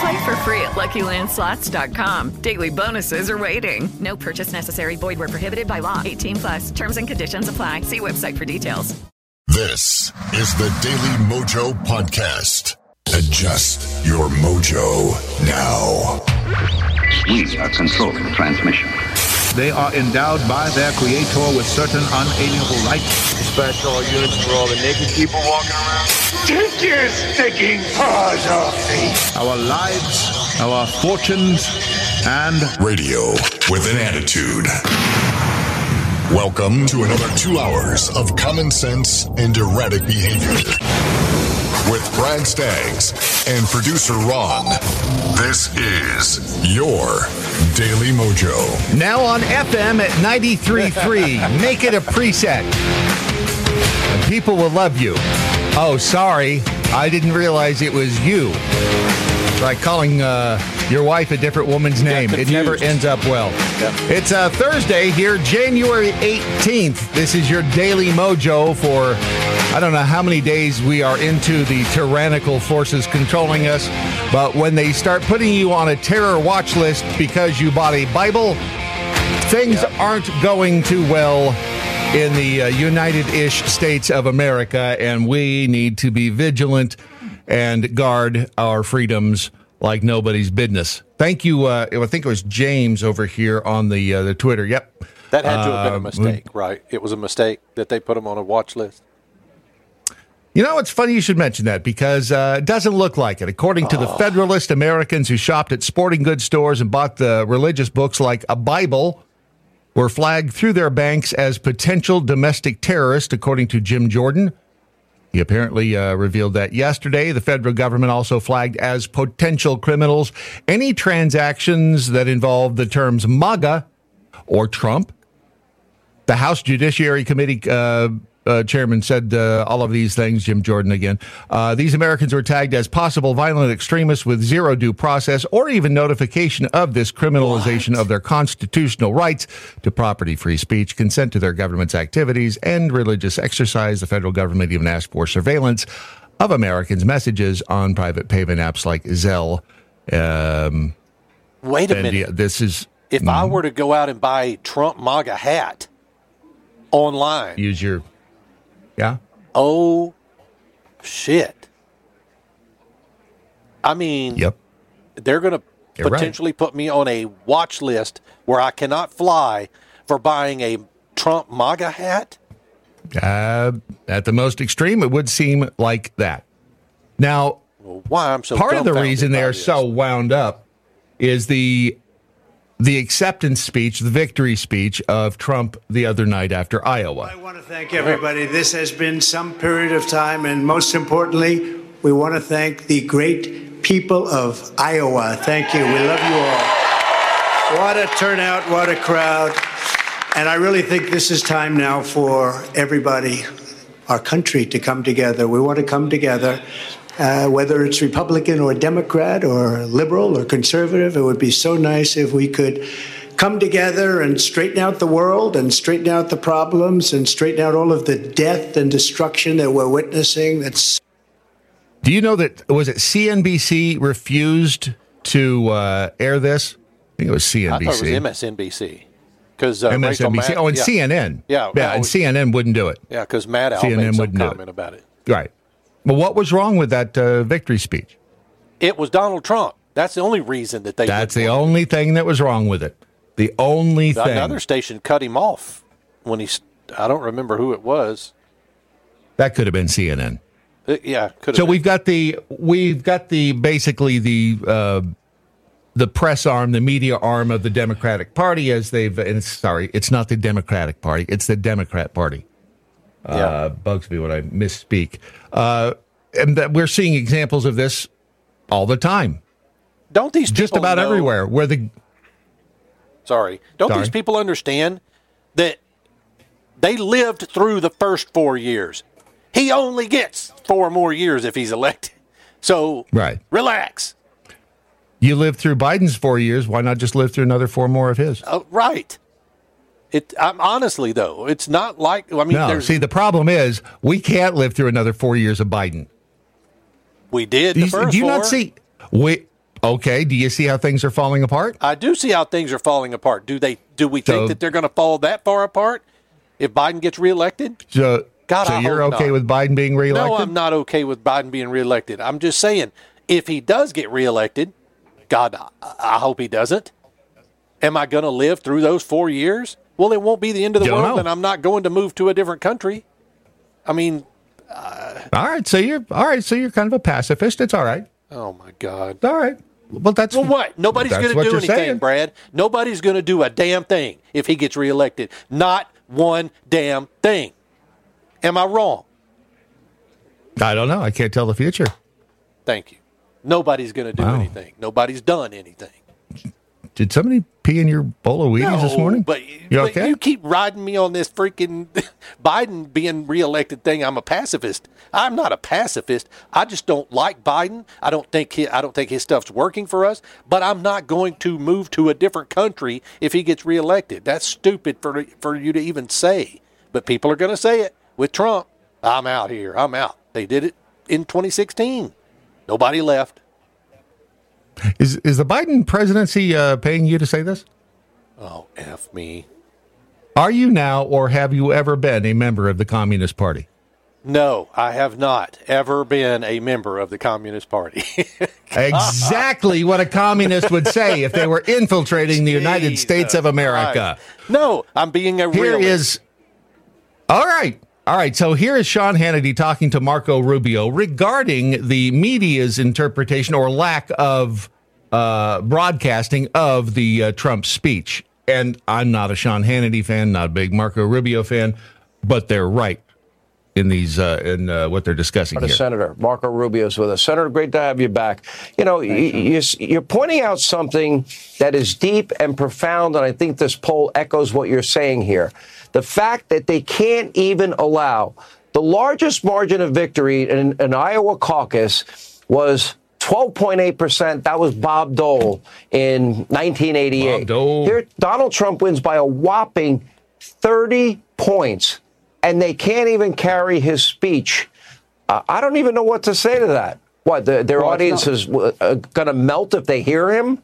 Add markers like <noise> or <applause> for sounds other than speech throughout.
Play for free at LuckyLandSlots.com. Daily bonuses are waiting. No purchase necessary. Void were prohibited by law. 18 plus. Terms and conditions apply. See website for details. This is the Daily Mojo Podcast. Adjust your mojo now. We are controlling the transmission. They are endowed by their creator with certain unalienable rights. Dispatch all units for all the naked people walking around. Take your sticking paws off me! Our lives, our fortunes, and radio with an attitude. Welcome to another two hours of common sense and erratic behavior. With Brad Staggs and producer Ron, this is your Daily Mojo. Now on FM at 93.3. <laughs> Make it a preset. And people will love you. Oh, sorry. I didn't realize it was you. Like calling uh, your wife a different woman's name. It never ends up well. It's uh, Thursday here, January 18th. This is your Daily Mojo for I don't know how many days we are into the tyrannical forces controlling us, but when they start putting you on a terror watch list because you bought a Bible, things aren't going too well in the uh, United ish states of America, and we need to be vigilant and guard our freedoms like nobody's business. Thank you. Uh, I think it was James over here on the uh, the Twitter. Yep. That had to have been a Um, mistake, right? It was a mistake that they put him on a watch list. You know, it's funny you should mention that because uh, it doesn't look like it. According to the Federalist, Americans who shopped at sporting goods stores and bought the religious books like a Bible were flagged through their banks as potential domestic terrorists, according to Jim Jordan. He apparently uh, revealed that yesterday. The federal government also flagged as potential criminals any transactions that involve the terms MAGA or Trump. The House Judiciary Committee uh, uh, chairman said uh, all of these things, Jim Jordan again. Uh, these Americans were tagged as possible violent extremists with zero due process or even notification of this criminalization of their constitutional rights to property, free speech, consent to their government's activities, and religious exercise. The federal government even asked for surveillance of Americans' messages on private payment apps like Zelle. Um, Wait a minute. yeah, this is If I were to go out and buy Trump MAGA hat online, use your yeah. oh shit! I mean, Yep. they're going to You're right. potentially put me on a watch list where I cannot fly for buying a Trump MAGA hat. Uh, at the most extreme, it would seem like that. Now, Well, why I'm so part of the reason they're so wound up is the the acceptance speech, the victory speech of Trump the other night after Iowa. I want to thank everybody. This has been some period of time, and most importantly, we want to thank the great people of Iowa. Thank you. We love you all. What a turnout, what a crowd. And I really think this is time now for everybody, our country, to come together. We want to come together. Uh, whether it's Republican or Democrat or liberal or conservative, it would be so nice if we could come together and straighten out the world and straighten out the problems and straighten out all of the death and destruction that we're witnessing. That's Do you know that was it CNBC refused to uh, air this? I think it was CNBC. I thought it was MSNBC because uh, MSNBC. Matt- oh, and yeah. CNN. Yeah, yeah, and CNN wouldn't do it. Yeah, because Matt Al CNN made some wouldn't do it. comment about it. Right. Well, what was wrong with that uh, victory speech? It was Donald Trump. That's the only reason that they. That's the only thing that was wrong with it. The only thing. Another station cut him off when he. I don't remember who it was. That could have been CNN. Uh, yeah, could So we've got the we've got the basically the uh, the press arm, the media arm of the Democratic Party, as they've. And sorry, it's not the Democratic Party; it's the Democrat Party. Uh, bugs me when I misspeak. Uh, and that we're seeing examples of this all the time. Don't these just about know- everywhere where the Sorry. Don't Sorry. these people understand that they lived through the first four years? He only gets four more years if he's elected. So right relax. you lived through Biden's four years. Why not just live through another four more of his? Uh, right. It. I'm honestly though, it's not like I mean. no, see, the problem is we can't live through another four years of Biden. we did Do the you, first do you not see? We okay? Do you see how things are falling apart? I do see how things are falling apart. Do they? Do we So- think that they're going to fall that far apart if Biden gets reelected? So, God, so I you're okay not. with Biden being reelected? No, I'm not okay with Biden being reelected. I'm just saying, if he does get reelected, God, I, I hope he doesn't. Am I going to live through those four years? Well, it won't be the end of the Don't world, know. and I'm not going to move to a different country. I mean, All right, so you're all right. So you're kind of a pacifist. It's all right. oh my God. All right. Well, that's Well, what? Nobody's that's going to what do you're anything, saying. Brad. Nobody's going to do a damn thing if he gets reelected. Not one damn thing. Am I wrong? I don't know. I can't tell the future. Thank you. Nobody's going to do Wow. anything. Nobody's done anything. Did somebody pee in your bowl of Wheaties this morning? But, you but you keep riding me on this freaking <laughs> Biden being reelected thing. I'm a pacifist. I'm not a pacifist. I just don't like Biden. I don't think he, I don't think his stuff's working for us. But I'm not going to move to a different country if he gets reelected. That's stupid for for you to even say. But people are going to say it with Trump. I'm out here. I'm out. They did it in 2016. Nobody left. Is is the Biden presidency uh, paying you to say this? Oh, f me. Are you now, or have you ever been a member of the Communist Party? No, I have not ever been a member of the Communist Party. <laughs> Exactly what a communist would say if they were infiltrating the United States of America. Christ. No, I'm being a Here realist. is. All right. All right. So here is Sean Hannity talking to Marco Rubio regarding the media's interpretation or lack of uh, broadcasting of the uh, Trump speech. And I'm not a Sean Hannity fan, not a big Marco Rubio fan, but they're right in these uh, in uh, what they're discussing here. Senator Marco Rubio is with us. Senator, great to have you back. You know, you, you, you're pointing out something that is deep and profound, and I think this poll echoes what you're saying here. The fact that they can't even allow the largest margin of victory in an Iowa caucus was 12.8%. That was Bob Dole in 1988. Bob Dole. Here, Donald Trump wins by a whopping 30 points, and they can't even carry his speech. Uh, I don't even know what to say to that. What, the, their Well, audience not- is uh, going to melt if they hear him?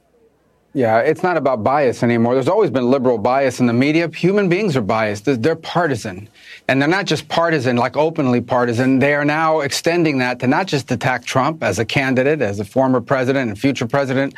Yeah, it's not about bias anymore. There's always been liberal bias in the media. Human beings are biased. They're- partisan. And they're not just partisan, like openly partisan. They are now extending that to not just attack Trump as a candidate, as a former president and future president,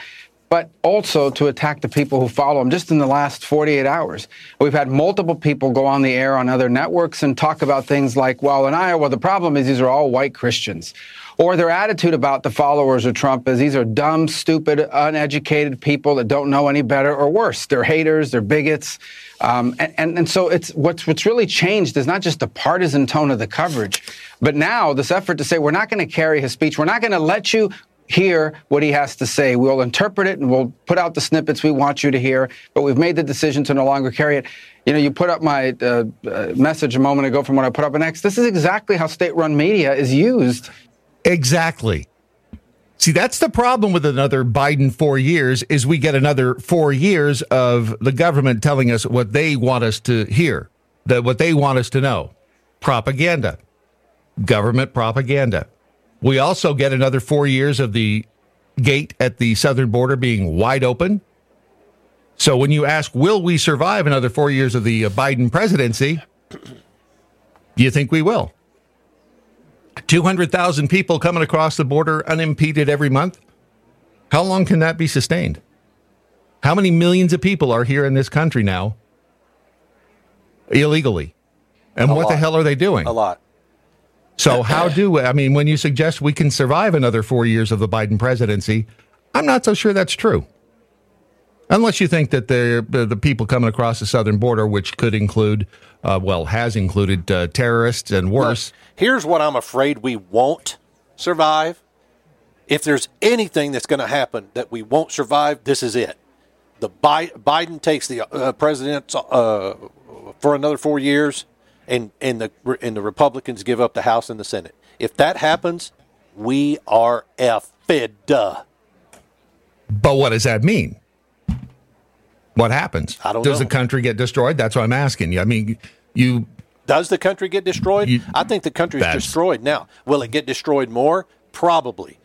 but also to attack the people who follow him just in the last 48 hours. We've had multiple people go on the air on other networks and talk about things like, well, in Iowa, the problem is these are all white Christians. Or their attitude about the followers of Trump is these are dumb, stupid, uneducated people that don't know any better or worse. They're haters, they're bigots. Um, and, and, and so it's what's, what's really changed is not just the partisan tone of the coverage, but now this effort to say we're not going to carry his speech, we're not going to let you hear what he has to say. We'll interpret it and we'll put out the snippets we want you to hear, but we've made the decision to no longer carry it. You know, you put up my uh, uh, message a moment ago from what I put up X. This is exactly how state run media is used Exactly. See, that's the problem with another Biden four years is we get another four years of the government telling us what they want us to hear, that what they want us to know. Propaganda. Government propaganda. We also get another four years of the gate at the southern border being wide open. So when you ask, will we survive another four years of the Biden presidency? Do you think we will? 200,000 people coming across the border unimpeded every month. How long can that be sustained? How many millions of people are here in this country now illegally? And A what the hell are they doing? A lot. So how do I mean when you suggest we can survive another four years of the Biden presidency? I'm not so sure that's true. Unless you think that the the people coming across the southern border, which could include, uh, well, has included uh, terrorists and worse. Look, here's what I'm afraid we won't survive. If there's anything that's going to happen that we won't survive, this is it. The Bi- Biden takes the uh, president uh, for another four years, and and the and the Republicans give up the House and the Senate. If that happens, we are effed. But what does that mean? What happens? I don't Does know. the country get destroyed? That's what I'm asking you. I mean, you Does the country get destroyed? I think the country is destroyed now. Will it get destroyed more? Probably.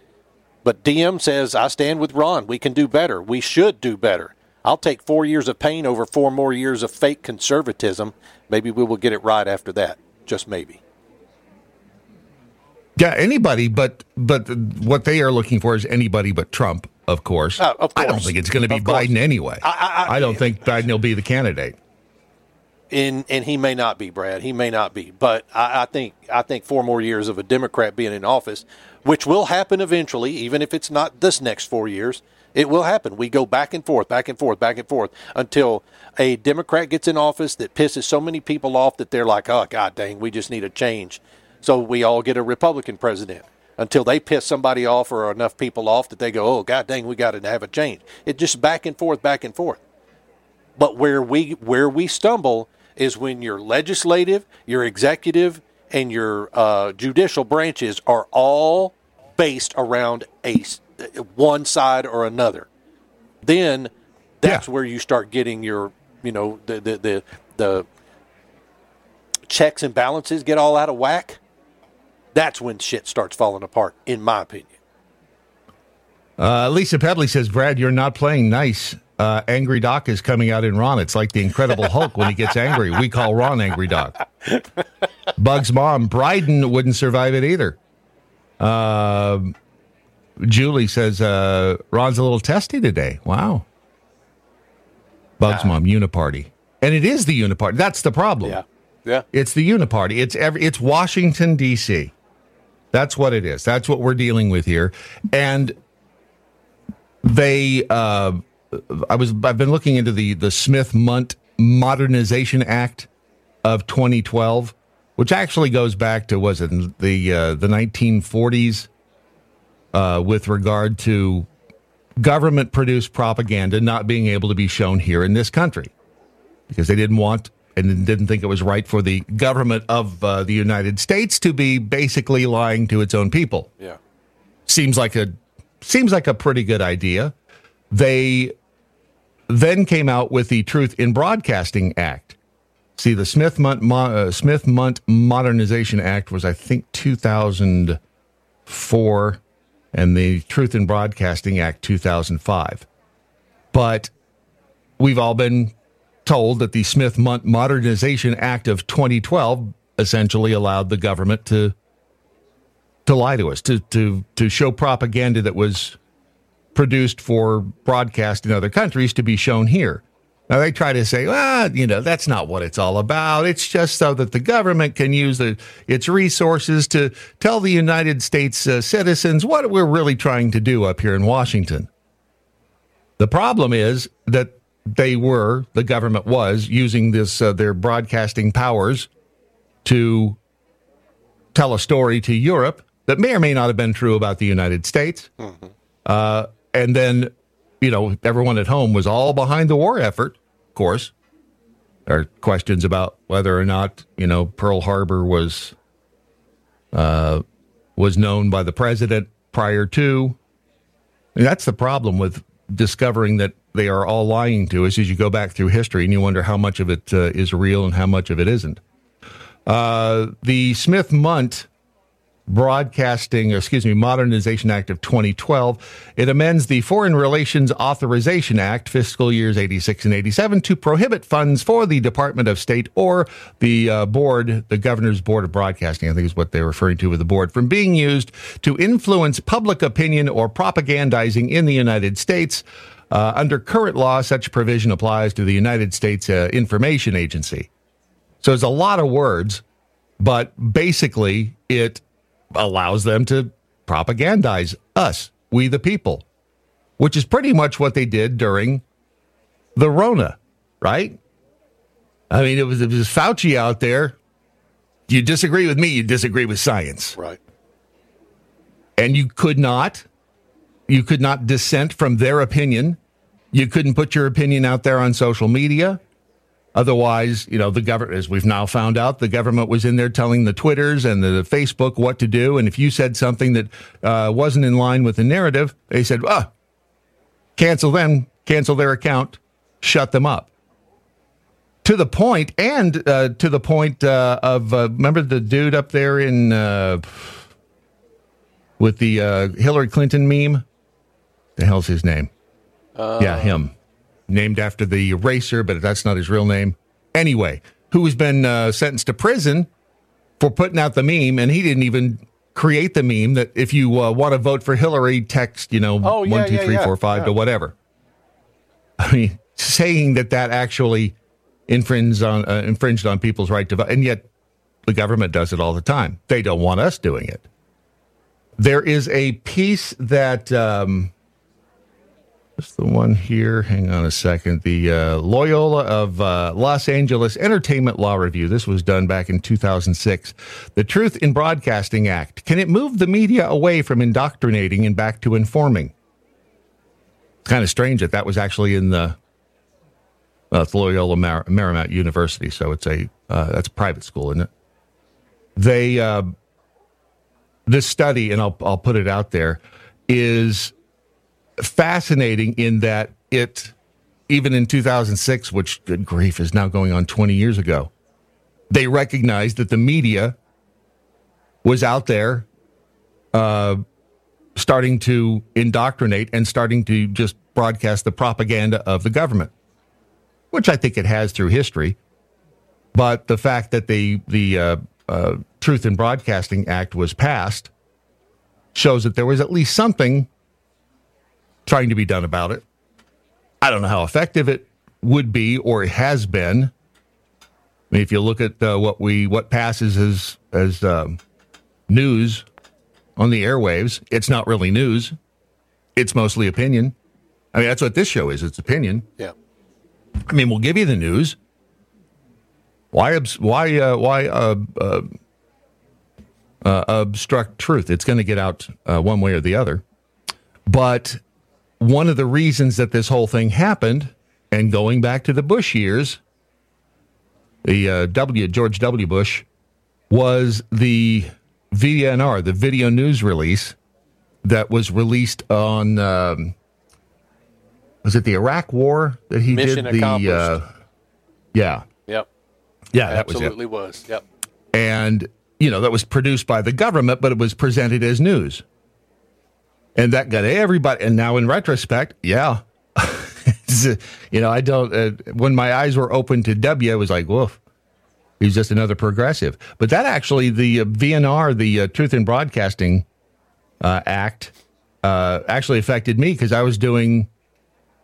But DM says, I stand with Ron. We can do better. We should do better. I'll take four years of pain over four more years of fake conservatism. Maybe we will get it right after that. Just maybe. Yeah, anybody, but but what they are looking for is anybody but Trump, of course. Uh, of I don't think it's going to be Of course. Biden anyway. I- I- don't think Biden will be the candidate. And and he may not be, Brad. He may not be. But I, I think I think four more years of a Democrat being in office, which will happen eventually, even if it's not this next four years, it will happen. We go back and forth, back and forth, back and forth until a Democrat gets in office that pisses so many people off that they're like, oh God dang, we just need a change. So we all get a Republican president until they piss somebody off or enough people off that they go, oh God dang, we got to have a change. It just back and forth, back and forth. But where we where we stumble is when your legislative, your executive, and your uh, judicial branches are all based around a one side or another. Then that's where you start getting your you know the the the, the checks and balances get all out of whack. That's when shit starts falling apart, in my opinion. Uh, Lisa Pedley says, Brad, you're not playing nice. Uh, Angry Doc is coming out in Ron. It's like the Incredible Hulk when he gets angry. We call Ron Angry Doc. <laughs> Bug's mom, Bryden wouldn't survive it either. Um Julie says, uh, Ron's a little testy today. Wow. Bug's mom, Uniparty. And it is the Uniparty. That's the problem. Yeah. Yeah. It's the Uniparty. It's every, it's Washington D.C. That's what it is. That's what we're dealing with here. And they, uh, I was, I've been looking into the the Smith Mundt Modernization Act of 2012, which actually goes back to was it the uh, the 1940s uh, with regard to government produced propaganda not being able to be shown here in this country because they didn't want and didn't think it was right for the government of uh, the United States to be basically lying to its own people. Yeah. Seems like a seems like a pretty good idea. They then came out with the Truth in Broadcasting Act. See, the Smith Mundt uh, Smith Mundt Modernization Act was, I think, 2004, and the Truth in Broadcasting Act 2005. But we've all been told that the Smith Modernization Act of 2012 essentially allowed the government to to lie to us, to to to show propaganda that was produced for broadcast in other countries to be shown here. Now they try to say, well, you know, that's not what it's all about. It's just so that the government can use the, its resources to tell the United States uh, citizens what we're really trying to do up here in Washington. The problem is that they were, the government was using this uh, their broadcasting powers to tell a story to Europe that may or may not have been true about the United States. Uh, and then, you know, everyone at home was all behind the war effort, of course. There are questions about whether or not, you know, Pearl Harbor was uh, was known by the president prior to. And that's the problem with discovering that they are all lying to us as you go back through history and you wonder how much of it uh, is real and how much of it isn't. Uh, the Smith Mundt Broadcasting, excuse me, Modernization Act of 2012. It amends the Foreign Relations Authorization Act, fiscal years 86 and 87, to prohibit funds for the Department of State or the uh, board, the Governor's Board of Broadcasting, I think is what they're referring to with the board, from being used to influence public opinion or propagandizing in the United States. Uh, under current law, such provision applies to the United States uh, Information Agency. So there's a lot of words but basically it allows them to propagandize us, we the people, which is pretty much what they did during the Rona, right? I mean, it was, it was Fauci out there. You disagree with me, you disagree with science. Right. And you could not, you could not dissent from their opinion. You couldn't put your opinion out there on social media. Otherwise, you know, the government, as we've now found out, the government was in there telling the Twitters and the Facebook what to do. And if you said something that uh, wasn't in line with the narrative, they said, ah, cancel them, cancel their account, shut them up. To the point, and uh, to the point uh, of, uh, remember the dude up there in, uh, with the uh, Hillary Clinton meme? The hell's his name? yeah, him named after the eraser, but that's not his real name. Anyway, who has been uh, sentenced to prison for putting out the meme, and he didn't even create the meme that if you uh, want to vote for Hillary, text you know Oh, yeah, one two yeah, three yeah, four five to whatever. I mean, saying that that actually infringed on uh, infringed on people's right to vote, and yet the government does it all the time. They don't want us doing it. There is a piece that. Um, The one here? Hang on a second. The uh, Loyola of uh, Los Angeles Entertainment Law Review. This was done back in 2006. The Truth in Broadcasting Act. Can it move the media away from indoctrinating and back to informing? It's kind of strange that that was actually in the uh, it's Loyola Mar- Marymount University. So it's a uh, that's a private school, isn't it? They uh, this study, and I'll I'll put it out there, is fascinating in that it, even in 2006, which good grief is now going on 20 years ago, they recognized that the media was out there uh, starting to indoctrinate and starting to just broadcast the propaganda of the government, which I think it has through history. But the fact that the the uh, uh, Truth in Broadcasting Act was passed shows that there was at least something trying to be done about it. I don't know how effective it would be or it has been. I mean, if you look at uh, what we what passes as as um, news on the airwaves, it's not really news. It's mostly opinion. I mean, that's what this show is. It's opinion. Yeah. I mean, we'll give you the news. Why why uh, why uh, uh, uh, obstruct truth? It's going to get out uh, one way or the other. But one of the reasons that this whole thing happened, and going back to the Bush years, the uh, W George W. Bush was the VNR, the video news release that was released on. Um, was it the Iraq War that he Mission did the? Uh, yeah, Yep. yeah, that was it. Absolutely was. Yep. and you know that was produced by the government, but it was presented as news, and that got everybody. And now, in retrospect, yeah, <laughs> you know, I don't. Uh, when my eyes were open to W, I was like, woof. He's just another progressive. But that actually, the uh, VNR, the uh, Truth in Broadcasting uh, Act, uh, actually affected me because I was doing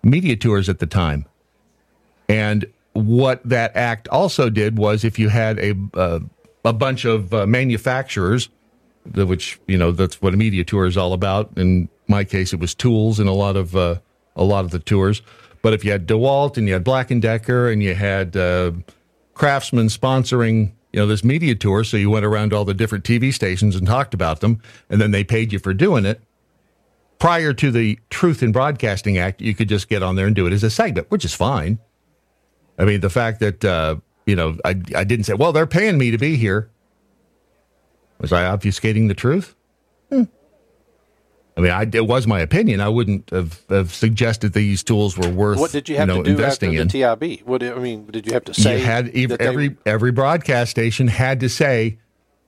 media tours at the time. And what that act also did was if you had a uh, a bunch of manufacturers, the, which you know that's what a media tour is all about. In my case, it was tools and a lot of uh, a lot of the tours. But if you had DeWalt and you had Black and Decker and you had uh, Craftsman sponsoring you know this media tour, so you went around all the different TV stations and talked about them, and then they paid you for doing it. Prior to the Truth in Broadcasting Act, you could just get on there and do it as a segment, which is fine. I mean, the fact that uh, you know, I I didn't say, well, they're paying me to be here. Was I obfuscating the truth? Hmm. I mean, I, it was my opinion. I wouldn't have, have suggested these tools were worth. What did you have know, to do after investing the in. TIB? What I mean, did you have to say you had ev- that they- every every broadcast station had to say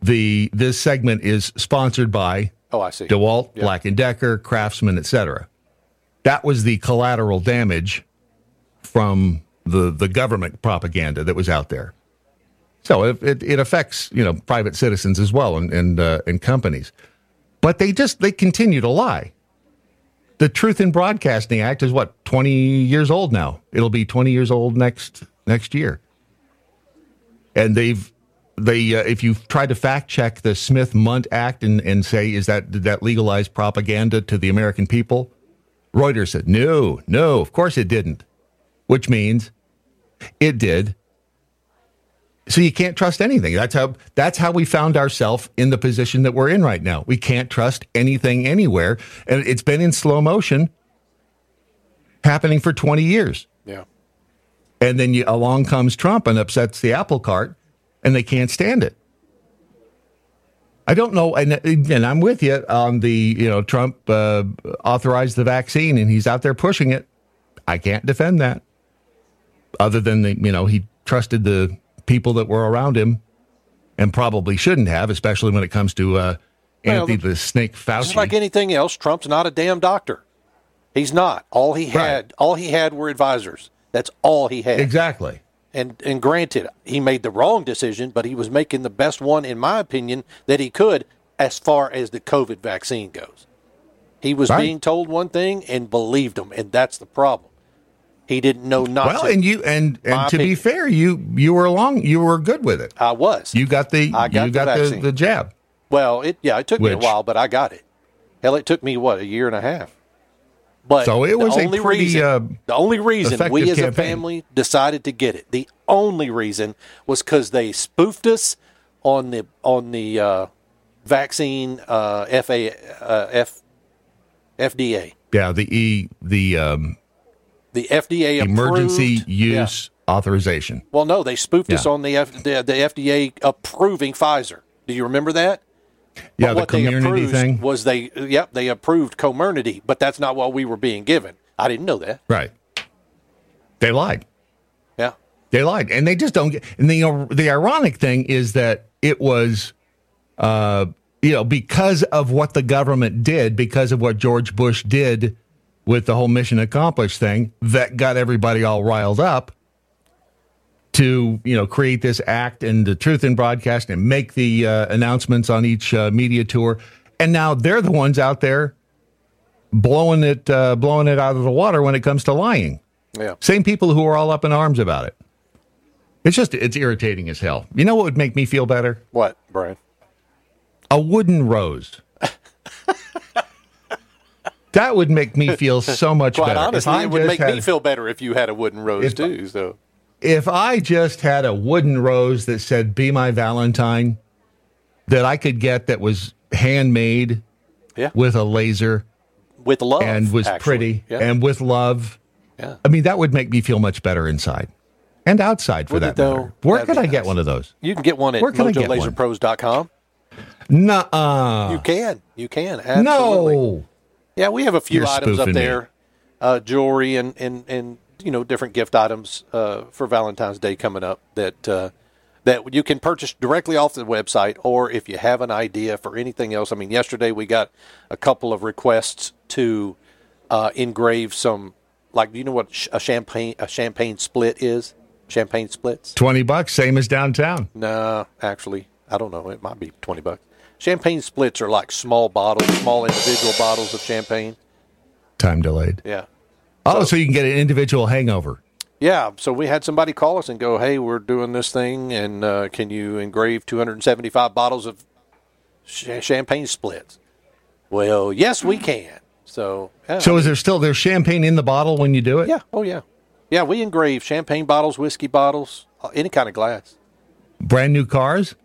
the this segment is sponsored by Oh, I see. DeWalt, Yeah. Black and Decker, Craftsman, etc. That was the collateral damage from the the government propaganda that was out there. So it, it, affects you know private citizens as well and and, uh, and companies, but they just they continue to lie. The Truth in Broadcasting Act is what twenty years old now. It'll be twenty years old next next year, and they've the uh, if you try to fact check the Smith Mundt Act and, and say is that did that legalize propaganda to the American people, Reuters said no, no, of course it didn't, which means it did. So you can't trust anything. That's how that's how we found ourselves in the position that we're in right now. We can't trust anything anywhere, and it's been in slow motion, happening for twenty years. Yeah. And then you, along comes Trump and upsets the apple cart, and they can't stand it. I don't know, and, and I'm with you on the you know Trump uh, authorized the vaccine and he's out there pushing it. I can't defend that, other than the you know he trusted the people that were around him, and probably shouldn't have, especially when it comes to uh, Well, Anthony the Snake Fauci. Just like anything else, Trump's not a damn doctor. He's not. All he had, all he had were advisors. That's all he had. Exactly. And and granted, he made the wrong decision, but he was making the best one, in my opinion, that he could as far as the COVID vaccine goes. He was Right. being told one thing and believed him, and that's the problem. He didn't know not well, to. and you and and My to be fair, you you were along, you were good with it. I was. You got the I got you the got the, the jab. Well, it yeah, it took me a while, but I got it. Hell, it took me what a year and a half. But So it was the a only pretty, reason, uh, the only reason we as a family decided to get it. The only reason was because they spoofed us on the on the uh, vaccine uh, FA uh, F FDA. Yeah, the E the um, The FDA emergency approved- yeah. use authorization. Well, no, they spoofed us on the, F, the the FDA approving Pfizer. Do you remember that? Yeah, But the community thing. was they yep they approved Comirnaty, but that's not what we were being given. I didn't know that. Right. They lied. Yeah. They lied, and they just don't get. And the the ironic thing is that it was, uh, you know, because of what the government did, because of what George Bush did with the whole mission accomplished thing, that got everybody all riled up to you know create this act and the truth in broadcast and make the uh, announcements on each uh, media tour, and now they're the ones out there blowing it uh, blowing it out of the water when it comes to lying. Yeah. Same people who are all up in arms about it. It's just it's irritating as hell. You know what would make me feel better? What, Brian? A wooden rose. That would make me feel <laughs> so much Quite better. Honestly, it would make me feel better if you had a wooden rose If- too. So if I just had a wooden rose that said "Be my Valentine," that I could get that was handmade, Yeah. with a laser with love and was actually. pretty Yeah. and with love. Yeah. I mean, that would make me feel much better inside and outside for Would that it, though? matter. Where could I get one of those? You can get one at Where can I get one? MojoLaserPros.com. Nuh-uh. You can. You can. Absolutely. No. Yeah, we have a few You're items up there, uh, jewelry and, and, and you know different gift items uh, for Valentine's Day coming up that uh, that you can purchase directly off the website, or if you have an idea for anything else. I mean, yesterday we got a couple of requests to uh, engrave some, like do you know what a champagne a champagne split is, champagne splits. 20 bucks, same as downtown. No, actually, I don't know. It might be twenty bucks. Champagne splits are like small bottles, small individual bottles of champagne. Time delayed. Yeah. Oh, so, you can get an individual hangover. Yeah, so we had somebody call us and go, "Hey, we're doing this thing, and uh, can you engrave 275 bottles of ch- champagne splits?" Well, yes, we can. So, yeah, So is there still there's champagne in the bottle when you do it? yeah, oh yeah, yeah, we engrave champagne bottles, whiskey bottles, uh, any kind of glass. Brand new cars,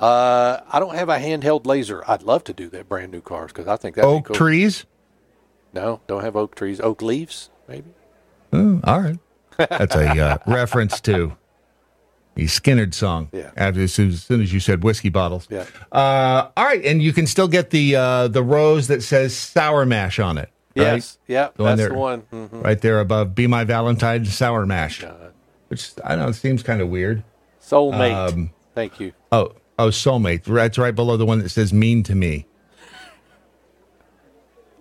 Uh, I don't have a handheld laser. I'd love to do that brand new cars because I think that oak cool. trees. No, don't have oak trees. Oak leaves, maybe. Oh, all right. That's a uh, <laughs> reference to the Skynyrd song. Yeah. After as soon, as soon as you said whiskey bottles. Yeah. Uh, all right, and you can still get the uh, the rose that says sour mash on it. right? Yes, yeah, The that's there- the one. Mhm. Right there above "Be My Valentine" sour mash, which I don't know seems kind of weird. Soulmate. Um, Thank you. Oh, oh, soulmate. That's right below the one that says "mean to me."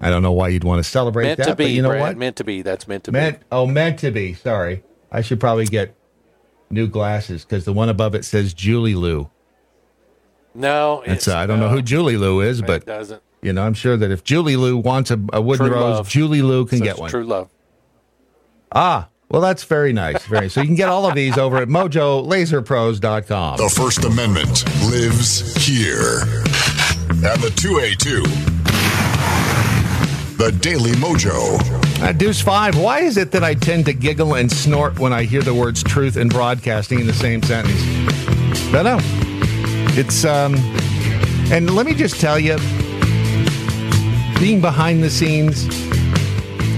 I don't know why you'd want to celebrate Meant that, to be, but you know Brad. what? Meant to be. That's meant to Meant be. oh, meant to be. Sorry, I should probably get new glasses because the one above it says Julie Lou. No, It's uh, I don't know who Julie Lou is, but doesn't. you know I'm sure that if Julie Lou wants a, a wooden True rose, love. Julie Lou can Such get one. True love. Ah, Well, that's very nice. Very so you can get all of these over at mojolaserpros.com. The First Amendment lives here. And the 2A2. The Daily Mojo. Uh, Deuce 5, why is it that I tend to giggle and snort when I hear the words truth and broadcasting in the same sentence? I don't know. It's, um, and let me just tell you, being behind the scenes,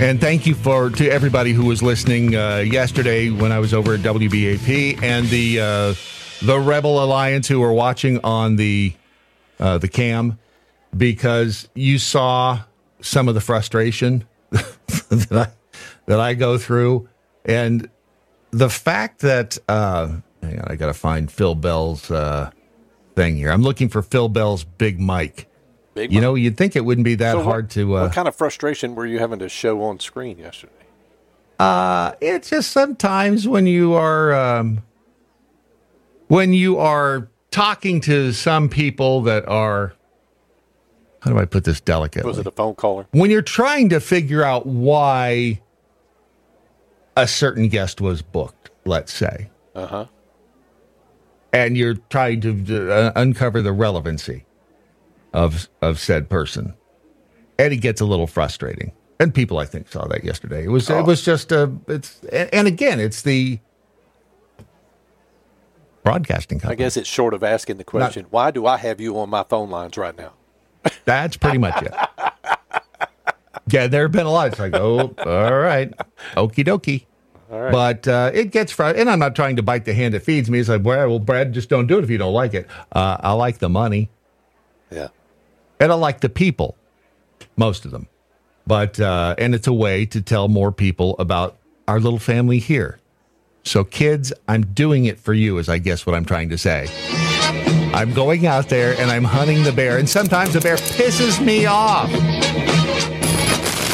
and thank you for to everybody who was listening uh, yesterday when I was over at WBAP and the uh, the Rebel Alliance who were watching on the uh, the cam because you saw some of the frustration <laughs> that I that I go through, and the fact that uh, hang on, I got to find Phil Bell's uh, thing here. I'm looking for Phil Bell's big mic. Big you know, you'd think it wouldn't be that So what- hard to. Uh, what kind of frustration were you having to show on screen yesterday? Uh, it's just sometimes when you are um, when you are talking to some people that are how do I put this delicately? Was it a phone caller? when you're trying to figure out why a certain guest was booked, let's say, Uh huh. and you're trying to uh, uncover the relevancy of of said person, and it gets a little frustrating. And people, I think, saw that yesterday. It was Oh. it was just a it's and, again, it's the broadcasting I guess it's short of asking the question, why do I have you on my phone lines right now? <laughs> That's pretty much it. Yeah, there have been a lot. It's like, oh, all right, okie dokie. Right. But uh, it gets fr- and I'm not trying to bite the hand that feeds me. It's like, well, well, Brad, just don't do it if you don't like it. Uh, I like the money, Yeah. And I like the people, most of them. But uh, and it's a way to tell more people about our little family here. So, kids, I'm doing it for you, is I guess what I'm trying to say. I'm going out there and I'm hunting the bear, and sometimes the bear pisses me off.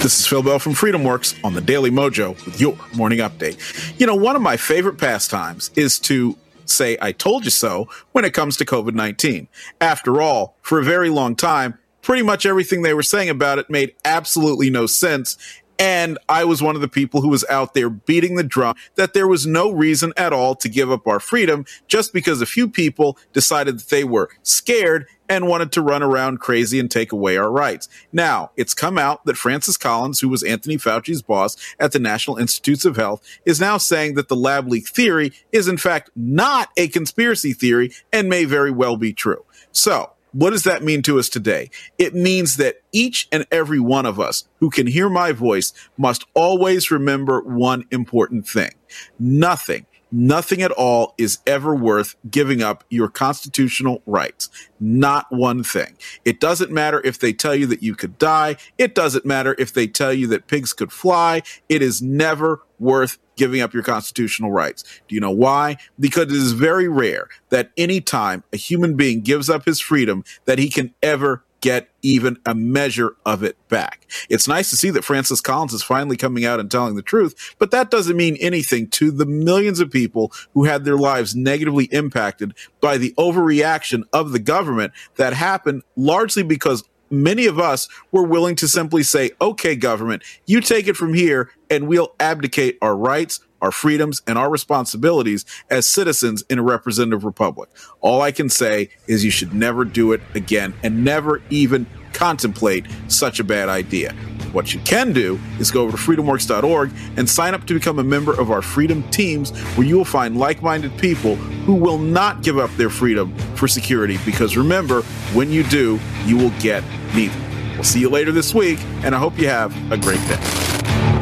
This is Phil Bell from Freedom Works on the Daily Mojo with your morning update. You know, one of my favorite pastimes is to say, I told you so when it comes to COVID 19. After all, for a very long time, pretty much everything they were saying about it made absolutely no sense. And I was one of the people who was out there beating the drum that there was no reason at all to give up our freedom just because a few people decided that they were scared and wanted to run around crazy and take away our rights. Now, it's come out that Francis Collins, who was Anthony Fauci's boss at the National Institutes of Health, is now saying that the lab leak theory is in fact not a conspiracy theory and may very well be true. So, what does that mean to us today? It means that each and every one of us who can hear my voice must always remember one important thing. Nothing, nothing at all is ever worth giving up your constitutional rights. Not one thing. It doesn't matter if they tell you that you could die. It doesn't matter if they tell you that pigs could fly. It is never worth giving up your constitutional rights. Do you know why? Because it is very rare that any time a human being gives up his freedom that he can ever get even a measure of it back. It's nice to see that Francis Collins is finally coming out and telling the truth, but that doesn't mean anything to the millions of people who had their lives negatively impacted by the overreaction of the government that happened largely because many of us were willing to simply say, okay, government, you take it from here and we'll abdicate our rights, our freedoms, and our responsibilities as citizens in a representative republic. All I can say is you should never do it again and never even contemplate such a bad idea. What you can do is go over to freedomworks.org and sign up to become a member of our freedom teams where you will find like minded people who will not give up their freedom for security because remember, when you do, you will get neither. We'll see you later this week, and I hope you have a great day.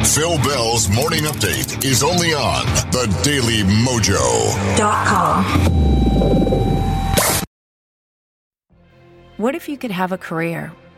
Phil Bell's morning update is only on the Daily Mojo. What if you could have a career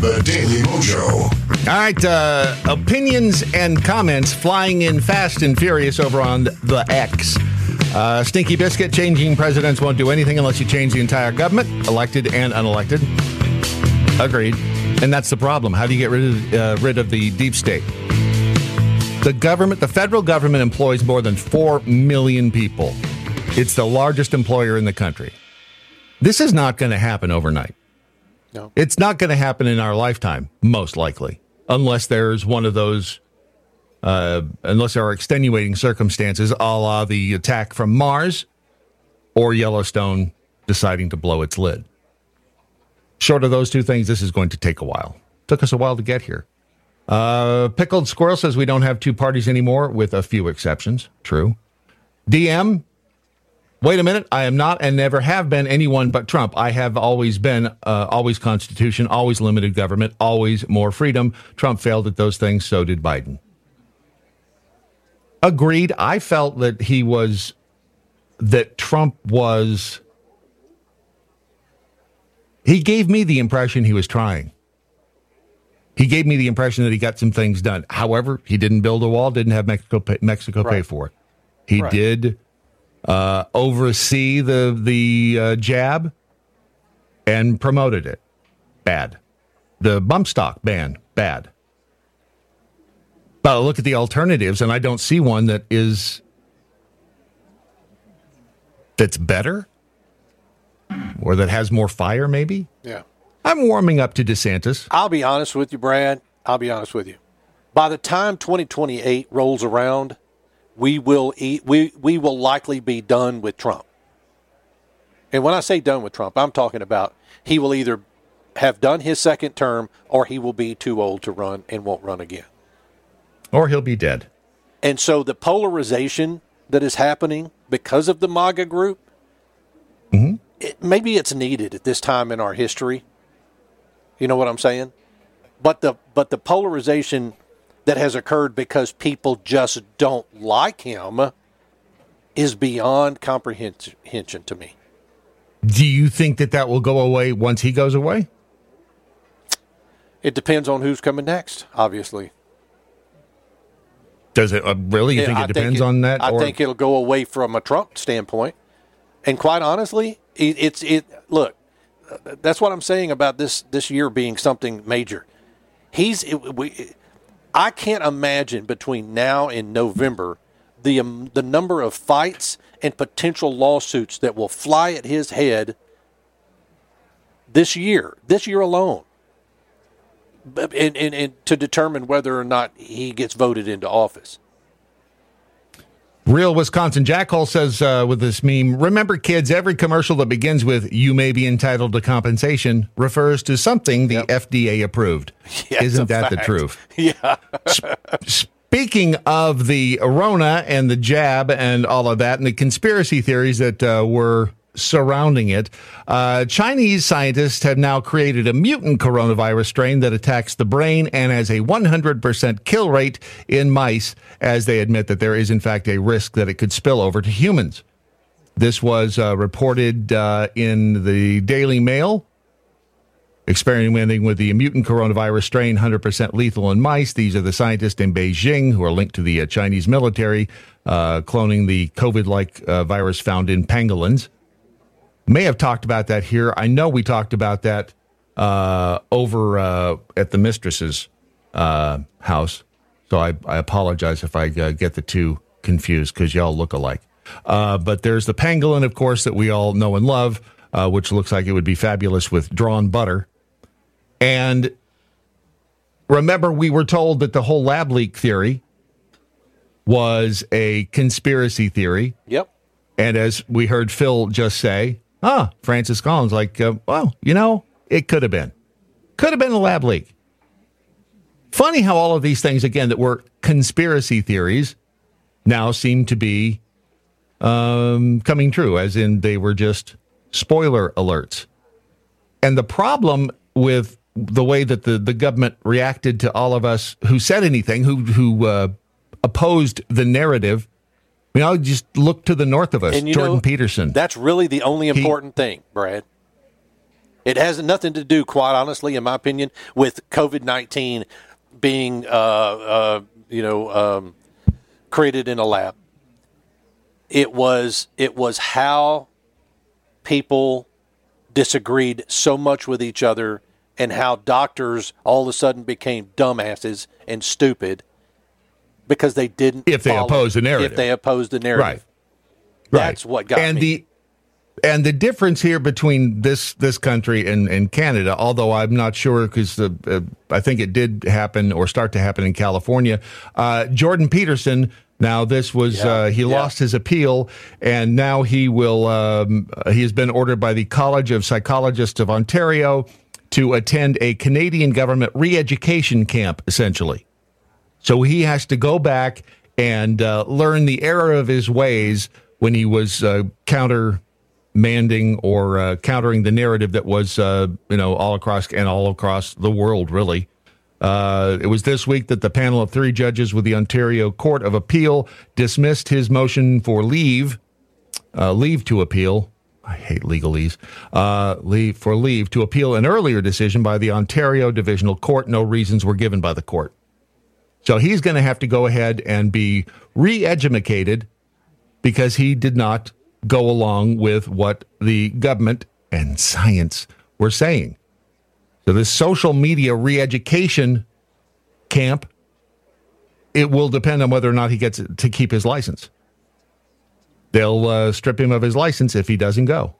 The Daily Mojo. All right, uh, opinions and comments flying in fast and furious over on the X. Uh, Stinky Biscuit, changing presidents won't do anything unless you change the entire government, elected and unelected. Agreed. And that's the problem. How do you get rid of, uh, rid of the deep state? The government, the federal government employs more than 4 million people. It's the largest employer in the country. This is not going to happen overnight. No. It's not going to happen in our lifetime, most likely, unless there's one of those, uh, unless there are extenuating circumstances, a la the attack from Mars or Yellowstone deciding to blow its lid. Short of those two things, this is going to take a while. Took us a while to get here. Uh, Pickled Squirrel says we don't have two parties anymore, with a few exceptions. True. DM, wait a minute. I am not and never have been anyone but Trump. I have always been, uh, always Constitution, always limited government, always more freedom. Trump failed at those things, so did Biden. Agreed. I felt that he was, that Trump was, he gave me the impression he was trying. He gave me the impression that he got some things done. However, he didn't build a wall, didn't have Mexico pay, Mexico pay for it. He Right. did uh, oversee the the uh, jab and promoted it. Bad. The bump stock ban, bad. But I look at the alternatives, and I don't see one that is that's better or that has more fire. Maybe Yeah. I'm warming up to DeSantis. I'll be honest with you, Brad. I'll be honest with you. By the time 2028 rolls around, we will eat, we we will likely be done with Trump. And when I say done with Trump, I'm talking about he will either have done his second term or he will be too old to run and won't run again. Or he'll be dead. And so the polarization that is happening because of the MAGA group, mm-hmm. it, maybe it's needed at this time in our history. You know what I'm saying? But the but the polarization that has occurred because people just don't like him is beyond comprehension to me. Do you think that that will go away once he goes away? It depends on who's coming next, obviously. Does it uh, really? You Yeah, think it I depends it- on that? I or- think it'll go away from a Trump standpoint. And quite honestly, it, it's it. Look, that's what I'm saying about this this year being something major. He's it, we. I can't imagine between now and November the um, the number of fights and potential lawsuits that will fly at his head this year, this year alone, and, and, and to determine whether or not he gets voted into office. Real Wisconsin Jackhole says uh, with this meme, remember, kids, every commercial that begins with "You may be entitled to compensation" refers to something the FDA approved. <laughs> Yeah, Isn't that the truth? <laughs> Yeah. Speaking of the Rona and the jab and all of that, and the conspiracy theories that uh, were surrounding it, uh, Chinese scientists have now created a mutant coronavirus strain that attacks the brain and has a 100% kill rate in mice, as they admit that there is, in fact, a risk that it could spill over to humans. This was uh, reported uh, in the Daily Mail experimenting with the mutant coronavirus strain, 100% lethal in mice. These are the scientists in Beijing who are linked to the uh, Chinese military, uh, cloning the COVID like uh, virus found in pangolins. May have talked about that here. I know we talked about that uh, over uh, at the mistress's uh, house. So I, I, apologize if I get the two confused because y'all look alike. but there's the pangolin, of course, that we all know and love, which looks like it would be fabulous with drawn butter. And remember, we were told that the whole lab leak theory was a conspiracy theory. Yep. And as we heard Phil just say, ah, Francis Collins, like, uh, well, you know, it could have been. Could have been a lab leak. Funny how all of these things, again, that were conspiracy theories now seem to be um, coming true, as in they were just spoiler alerts. And the problem with the way that the, the government reacted to all of us who said anything, who who uh, opposed the narrative. You know, just look to the north of us, Jordan know, Peterson. That's really the only important he, thing, Brad. It has nothing to do, quite honestly, in my opinion, with COVID nineteen being, uh, uh, you know, um, created in a lab. It was it was how people disagreed so much with each other and how doctors all of a sudden became dumbasses and stupid because they didn't if they oppose the narrative. If they oppose the narrative, right? That's what got and me. the and the difference here between this this country and, and Canada, although I'm not sure because uh, I think it did happen or start to happen in California. Uh, Jordan Peterson. Now this was Yeah, uh, he yeah. lost his appeal, and now he will. Um, he has been ordered by the College of Psychologists of Ontario to attend a Canadian government re-education camp, essentially. So he has to go back and uh, learn the error of his ways when he was uh, countermanding or uh, countering the narrative that was, uh, you know, all across and all across the world, really. Uh, it was this week that the panel of three judges with the Ontario Court of Appeal dismissed his motion for leave, uh, leave to appeal. I hate legalese. Leave for leave to appeal an earlier decision by the Ontario Divisional Court. No reasons were given by the court. So he's going to have to go ahead and be re-educated because he did not go along with what the government and science were saying. So this social media re-education camp, it will depend on whether or not he gets to keep his license. They'll uh, strip him of his license if he doesn't go.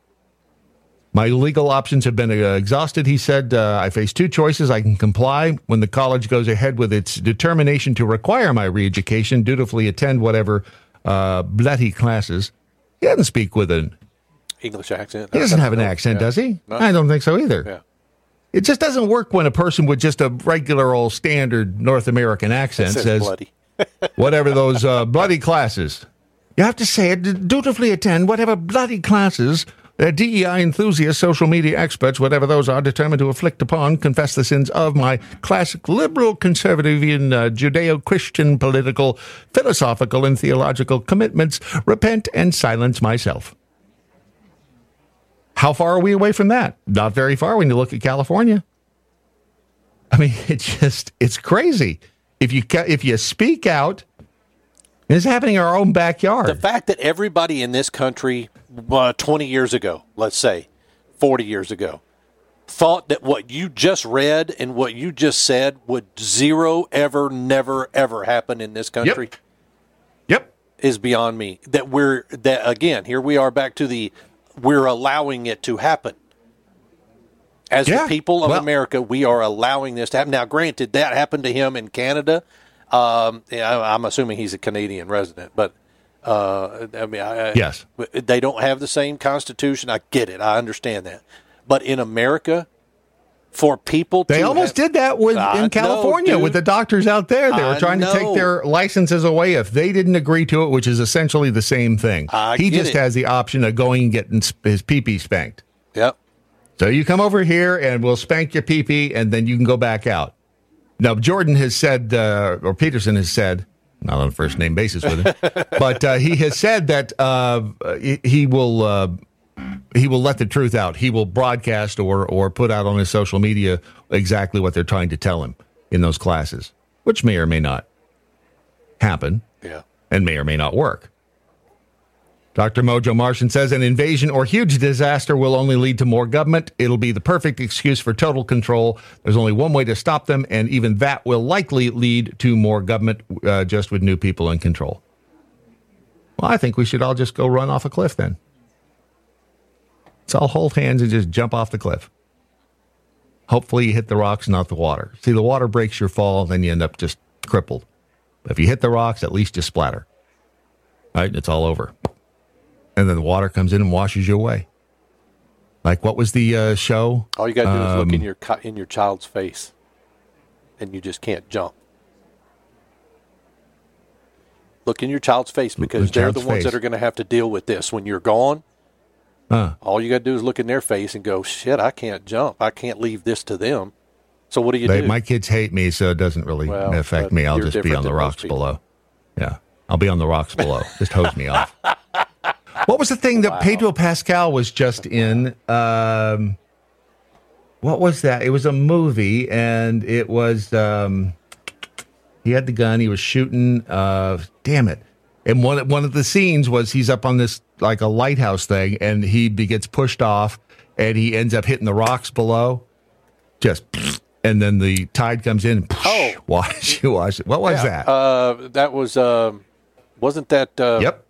My legal options have been uh, exhausted, he said. Uh, I face two choices. I can comply when the college goes ahead with its determination to require my re education, dutifully attend whatever uh, bloody classes. He doesn't speak with an. English accent. He doesn't have an accent, Yeah. does he? No. I don't think so either. Yeah. It just doesn't work when a person with just a regular old standard North American accent says says bloody. <laughs> whatever those uh, bloody classes. You have to say it, dutifully attend whatever bloody classes uh, DEI enthusiasts, social media experts, whatever those are, determined to afflict upon, confess the sins of my classic liberal, conservative, and uh, Judeo Christian political, philosophical, and theological commitments, repent and silence myself. How far are we away from that? Not very far when you look at California. I mean, <laughs> it's just it's crazy. If you if you speak out, it's happening in our own backyard. The fact that everybody in this country, uh, 20 years ago, let's say, 40 years ago, thought that what you just read and what you just said would zero, ever, never, ever happen in this country. Yep. Is beyond me. That we're, that again, here we are back to the, we're allowing it to happen. As Yeah. the people of Well- America, we are allowing this to happen. Now, granted, that happened to him in Canada. Um, yeah, I'm assuming he's a Canadian resident, but uh, I mean, I, Yes. they don't have the same constitution. I get it. I understand that. But in America, for people They to almost have- did that with I in California dude. with the doctors out there. They were trying to take their licenses away if they didn't agree to it, which is essentially the same thing. I he just it. has the option of going and getting his pee-pee spanked. Yep. So you come over here and we'll spank your pee-pee, and then you can go back out. Now Jordan has said, uh, or Peterson has said, not on a first name basis with him, <laughs> but uh, he has said that uh, he, he will. Uh, he will let the truth out. He will broadcast or or put out on his social media exactly what they're trying to tell him in those classes, which may or may not happen. Yeah. And may or may not work. Dr. Mojo Martian says an invasion or huge disaster will only lead to more government. It'll be the perfect excuse for total control. There's only one way to stop them, and even that will likely lead to more government uh, just with new people in control. Well, I think we should all just go run off a cliff then. Let's all hold hands and just jump off the cliff. Hopefully, you hit the rocks, not the water. See, the water breaks your fall, then you end up just crippled. But if you hit the rocks, at least you splatter. Right? It's all over. And then the water comes in and washes you away. Like what was the uh, show? All you got to do is look in Um, your in your child's face, and you just can't jump. Look in your child's face because they're the ones face. that are going to have to deal with this when you're gone. Huh. All you got to do is look in their face and go, "Shit, I can't jump. I can't leave this to them." So what do you They, do? my kids hate me, so it doesn't really Well, affect me. I'll just be on the rocks below. Yeah, I'll be on the rocks below. just hose me off. <laughs> What was the thing that Pedro Pascal was just in? Um, what was that? It was a movie, and it was um, he had the gun. He was shooting. Uh, damn it! And one one of the scenes was he's up on this like a lighthouse thing, and he gets pushed off, and he ends up hitting the rocks below. Just and then the tide comes in. And Oh. <laughs> wash you wash it. What was Yeah, that? Uh, that was um, wasn't that? Uh, yep.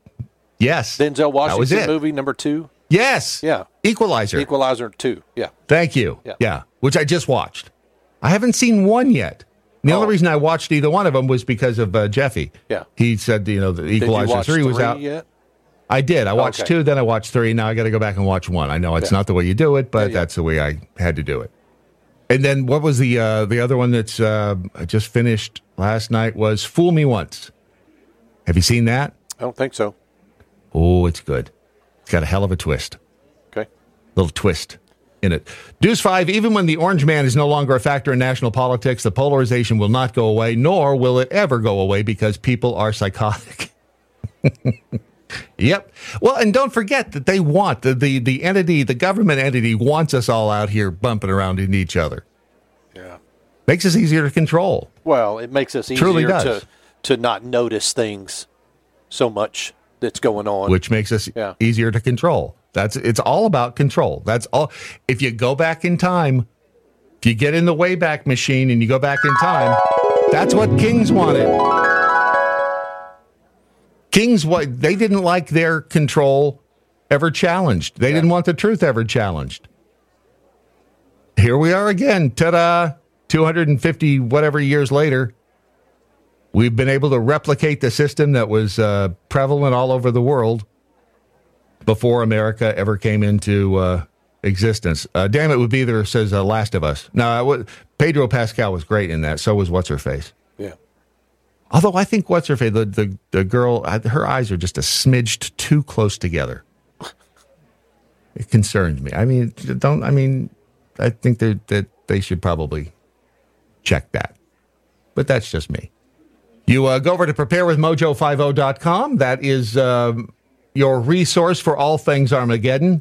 Yes. Denzel Washington movie number two. Yes. Yeah. Equalizer. Equalizer two. Yeah. Thank you. Yeah. Which I just watched. I haven't seen one yet. The only reason I watched either one of them was because of uh, Jeffy. Oh. Yeah. He said, you know, the Equalizer 3 was three out. yet? I did. I watched Okay. two, then I watched three. Now I got to go back and watch one. I know it's Yeah. not the way you do it, but Yeah, yeah. that's the way I had to do it. And then what was the uh, the other one that's uh, I just finished last night was Fool Me Once. Have you seen that? I don't think so. Oh, it's good. It's got a hell of a twist. Okay. Little twist in it. Deuce 5, even when the orange man is no longer a factor in national politics, the polarization will not go away, nor will it ever go away because people are psychotic. <laughs> yep. Well, and don't forget that they want the, the, the entity, the government entity wants us all out here bumping around into each other. Yeah. Makes us easier to control. Well, it makes us Truly easier does. to to not notice things so much that's going on. which makes us Yeah. easier to control. That's it's all about control. That's all. If you go back in time, if you get in the Wayback Machine and you go back in time, that's what kings wanted. Kings, what they didn't like their control ever challenged. They didn't want the truth ever challenged. Here we are again. Ta-da! Two hundred and fifty whatever years later. We've been able to replicate the system that was uh, prevalent all over the world before America ever came into uh, existence. Uh, damn it, would be there says uh, Last of Us. No, it Pedro Pascal was great in that. So was what's her face. Yeah. Although I think what's her face, the the, the girl, her eyes are just a smidged too close together. It concerns me. I mean, don't. I mean, I think that that they should probably check that. But that's just me. You uh, go over to preparewithmojo50.com. That is um, your resource for all things Armageddon.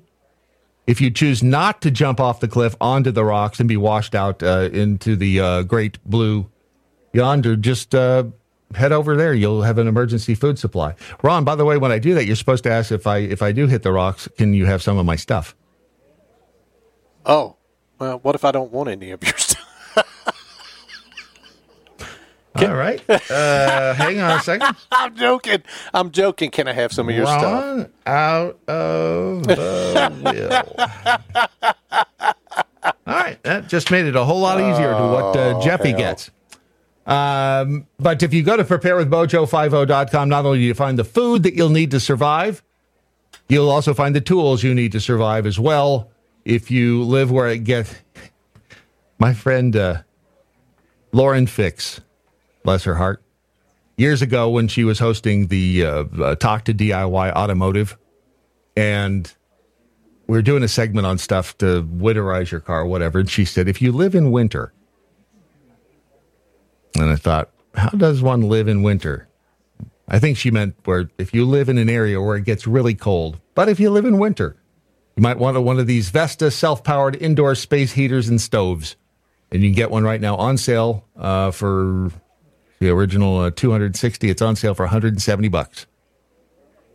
If you choose not to jump off the cliff onto the rocks and be washed out uh, into the uh, great blue yonder, just uh, head over there. You'll have an emergency food supply. Ron, by the way, when I do that, you're supposed to ask if I if I do hit the rocks, can you have some of my stuff? Oh, well, what if I don't want any of your stuff? All right. Uh, hang on a second. <laughs> I'm joking. I'm joking. Can I have some of your stuff? Out of the will. All right, that just made it a whole lot easier to what uh, Oh, Jeffy hell. gets. Um, but if you go to preparewithmojo50.com, not only do you find the food that you'll need to survive, you'll also find the tools you need to survive as well. If you live where it gets, <laughs> my friend uh, Lauren Fix, bless her heart, years ago when she was hosting the uh, uh, Talk to DIY Automotive, and we were doing a segment on stuff to winterize your car, whatever. And she said, if you live in winter, and I thought, how does one live in winter? I think she meant where if you live in an area where it gets really cold, but if you live in winter, You might want one of these Vesta self powered indoor space heaters and stoves. And you can get one right now on sale uh, for the original uh, 260. It's on sale for 170 bucks.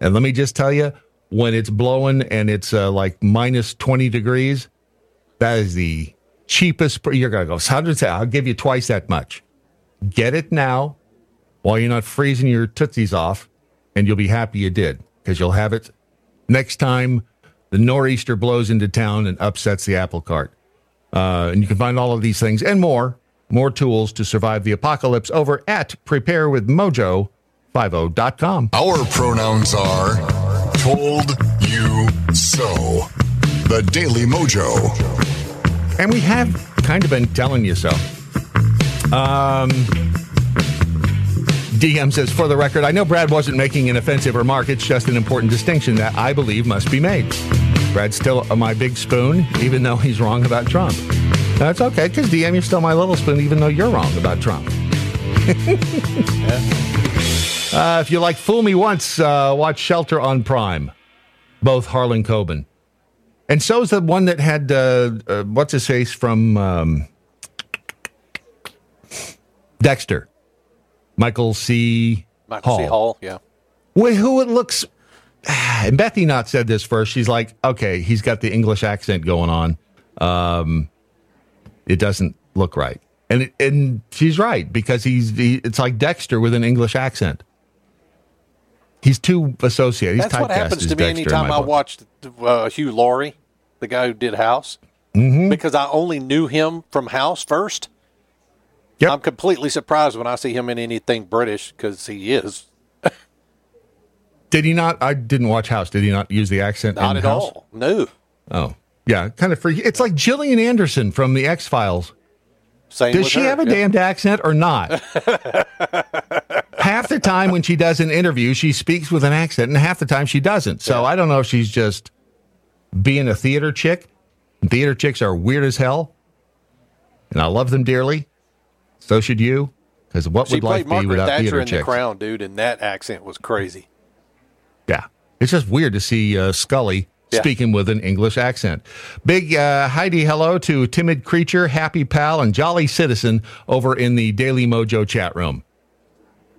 And let me just tell you, when it's blowing and it's uh, like minus 20 degrees, that is the cheapest. You're going to go, 100, I'll give you twice that much. Get it now while you're not freezing your tootsies off, and you'll be happy you did because you'll have it next time the nor'easter blows into town and upsets the apple cart. Uh, and you can find all of these things and more, more tools to survive the apocalypse over at preparewithmojo50.com. Our pronouns are told you so. The Daily Mojo. And we have kind of been telling you so. Um, DM says, for the record, I know Brad wasn't making an offensive remark. It's just an important distinction that I believe must be made. Brad's still my big spoon, even though he's wrong about Trump. That's okay, because DM, you're still my little spoon, even though you're wrong about Trump. <laughs> uh, if you like Fool Me Once, uh, watch Shelter on Prime. Both Harlan Coben. And so's the one that had, uh, uh, what's his face from um, Dexter. Michael C. Michael Hall. C. Hall, yeah. Well, who it looks. <sighs> And Bethy not said this first. She's like, okay, he's got the English accent going on. Um, it doesn't look right, and it, and she's right because he's he, it's like Dexter with an English accent. He's too associated. He's That's what happens to me Dexter anytime I book. watched uh, Hugh Laurie, the guy who did House, Mhm. because I only knew him from House first. I'm completely surprised when I see him in anything British because he is. Did he not? I didn't watch House. Did he not use the accent Not at House? all. No. Oh, yeah, kind of freaky. It's like Gillian Anderson from the X Files. Same Does she her, have a yeah. damned accent or not? <laughs> half the time when she does an interview, she speaks with an accent, and half the time she doesn't. So I don't know if she's just being a theater chick. Theater chicks are weird as hell, and I love them dearly. So should you. Because what She would life played be Margaret without Thatcher theater in The chicks? Crown, dude, and that accent was crazy. Yeah. It's just weird to see uh, Scully Yeah. speaking with an English accent. Big uh, Heidi hello to Timid Creature, Happy Pal, and Jolly Citizen over in the Daily Mojo chat room.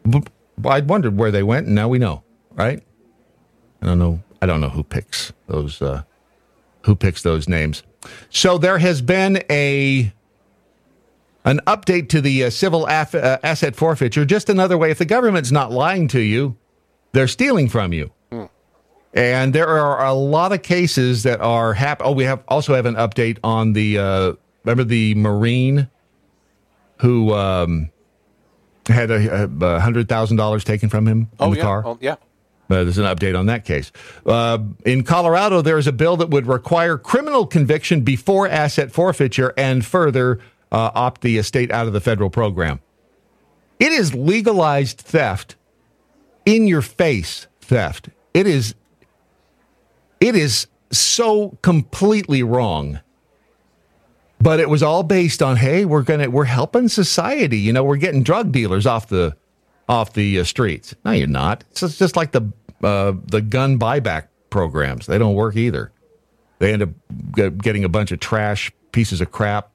B- I wondered where they went, and now we know, right? I don't know. I don't know who picks those. Uh, who picks those names? So there has been a an update to the uh, civil uh, asset forfeiture. Just another way. If the government's not lying to you, they're stealing from you. And there are a lot of cases that are hap- Oh, we have also have an update on the uh, remember the Marine who um, had a, a hundred thousand dollars taken from him in Oh the yeah, car. oh, yeah. Uh, there's an update on that case. Uh, in Colorado, there is a bill that would require criminal conviction before asset forfeiture and further uh, opt the estate out of the federal program. It is legalized theft, in your face theft. It is. It is so completely wrong. But it was all based on, hey, we're gonna we're helping society. You know, we're getting drug dealers off the off the uh, streets. No, you're not. It's just, like the uh, the gun buyback programs. They don't work either. They end up getting a bunch of trash pieces of crap.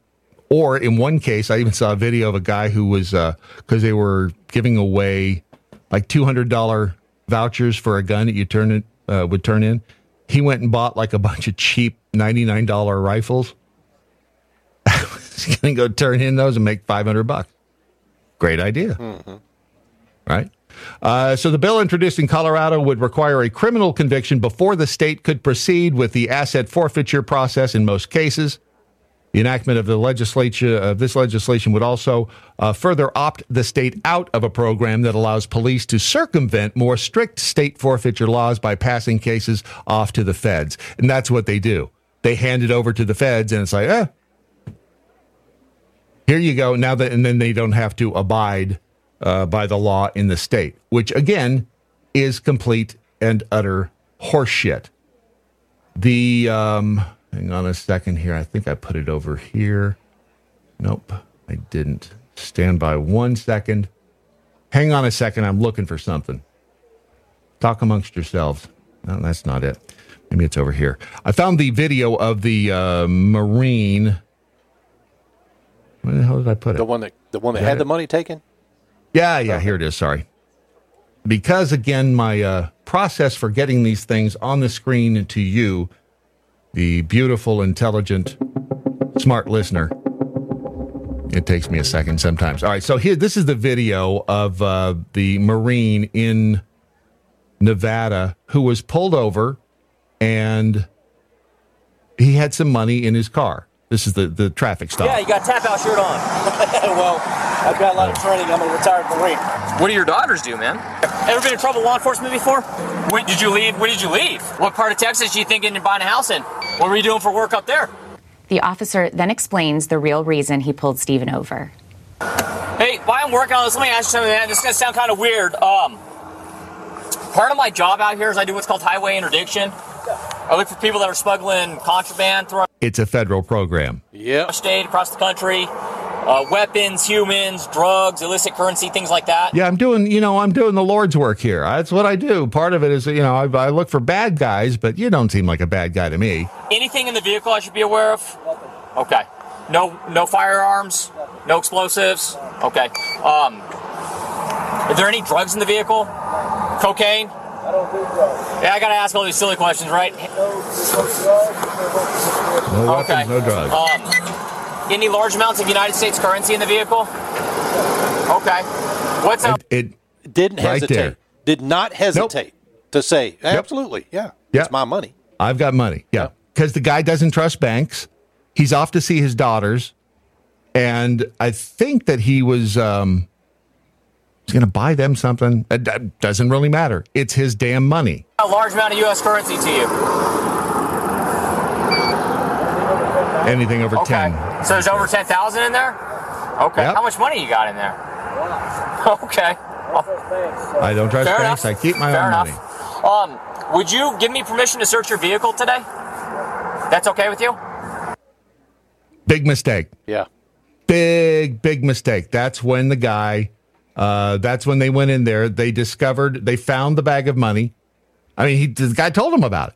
Or in one case, I even saw a video of a guy who was because they were giving away like two hundred dollar vouchers for a gun that you turn it uh, would turn in. He went and bought like a bunch of cheap ninety nine dollar rifles. <laughs> He's gonna go turn in those and make five hundred bucks. Great idea right? Uh, so the bill introduced in Colorado would require a criminal conviction before the state could proceed with the asset forfeiture process in most cases. The enactment of the legislature of this legislation would also uh, further opt the state out of a program that allows police to circumvent more strict state forfeiture laws by passing cases off to the feds, and that's what they do. They hand it over to the feds, and it's like, eh, here you go. Now that, and then they don't have to abide uh, by the law in the state, which again is complete and utter horseshit. The um, hang on a second here. I think I put it over here. Nope, I didn't. Stand by one second. Hang on a second. I'm looking for something. Talk amongst yourselves. No, that's not it. Maybe it's over here. I found the video of the uh, Marine. Where the hell did I put it? The one that the one that had the money taken. Yeah, yeah, here it is. Sorry. Because again, my uh, process for getting these things on the screen to you, the beautiful, intelligent, smart listener, it takes me a second sometimes. All right, so here, this is the video of uh, the Marine in Nevada who was pulled over and he had some money in his car. This is the, the traffic stop. Yeah, you got tap out shirt on. <laughs> well, I've got a lot of training. I'm a retired Marine. What do your daughters do, man? Ever been in trouble with law enforcement before? When did you leave? When did you leave? What part of Texas are you thinking you're buying a house in? What were you doing for work up there? The officer then explains the real reason he pulled Stephen over. Hey, while I'm working on this, let me ask you something, man. This is gonna sound kind of weird. Um, part of my job out here is I do what's called highway interdiction. I look for people that are smuggling contraband throughout It's a federal program. Yeah. state, across the country, uh, weapons, humans, drugs, illicit currency, things like that. Yeah, I'm doing, you know, I'm doing the Lord's work here. That's what I do. Part of it is, you know, I, I look for bad guys, but you don't seem like a bad guy to me. Anything in the vehicle I should be aware of? Okay. No, no firearms, no explosives. Okay. Um, are there any drugs in the vehicle? Cocaine? I don't do drugs. Yeah, I gotta ask all these silly questions, right? No no weapons, Okay. no drugs. Um, any large amounts of United States currency in the vehicle? Okay. What's up? It didn't right hesitate. there. Did not hesitate to say absolutely. Yeah, Yep. it's my money. I've got money. Yeah. Because the guy doesn't trust banks. He's off to see his daughters. And I think that he was um, he's going to buy them something. It doesn't really matter. It's his damn money. A large amount of U.S. currency to you. Anything over 10. So there's over 10,000 in there? Okay. Yep. How much money you got in there? <laughs> Okay. I don't trust Fair banks. enough. I keep my Fair own enough. money. Um, would you give me permission to search your vehicle today? That's okay with you? Big mistake. Yeah. Big, big mistake. That's when the guy, uh, that's when they went in there. They discovered, they found the bag of money. I mean, he, the guy told him about it.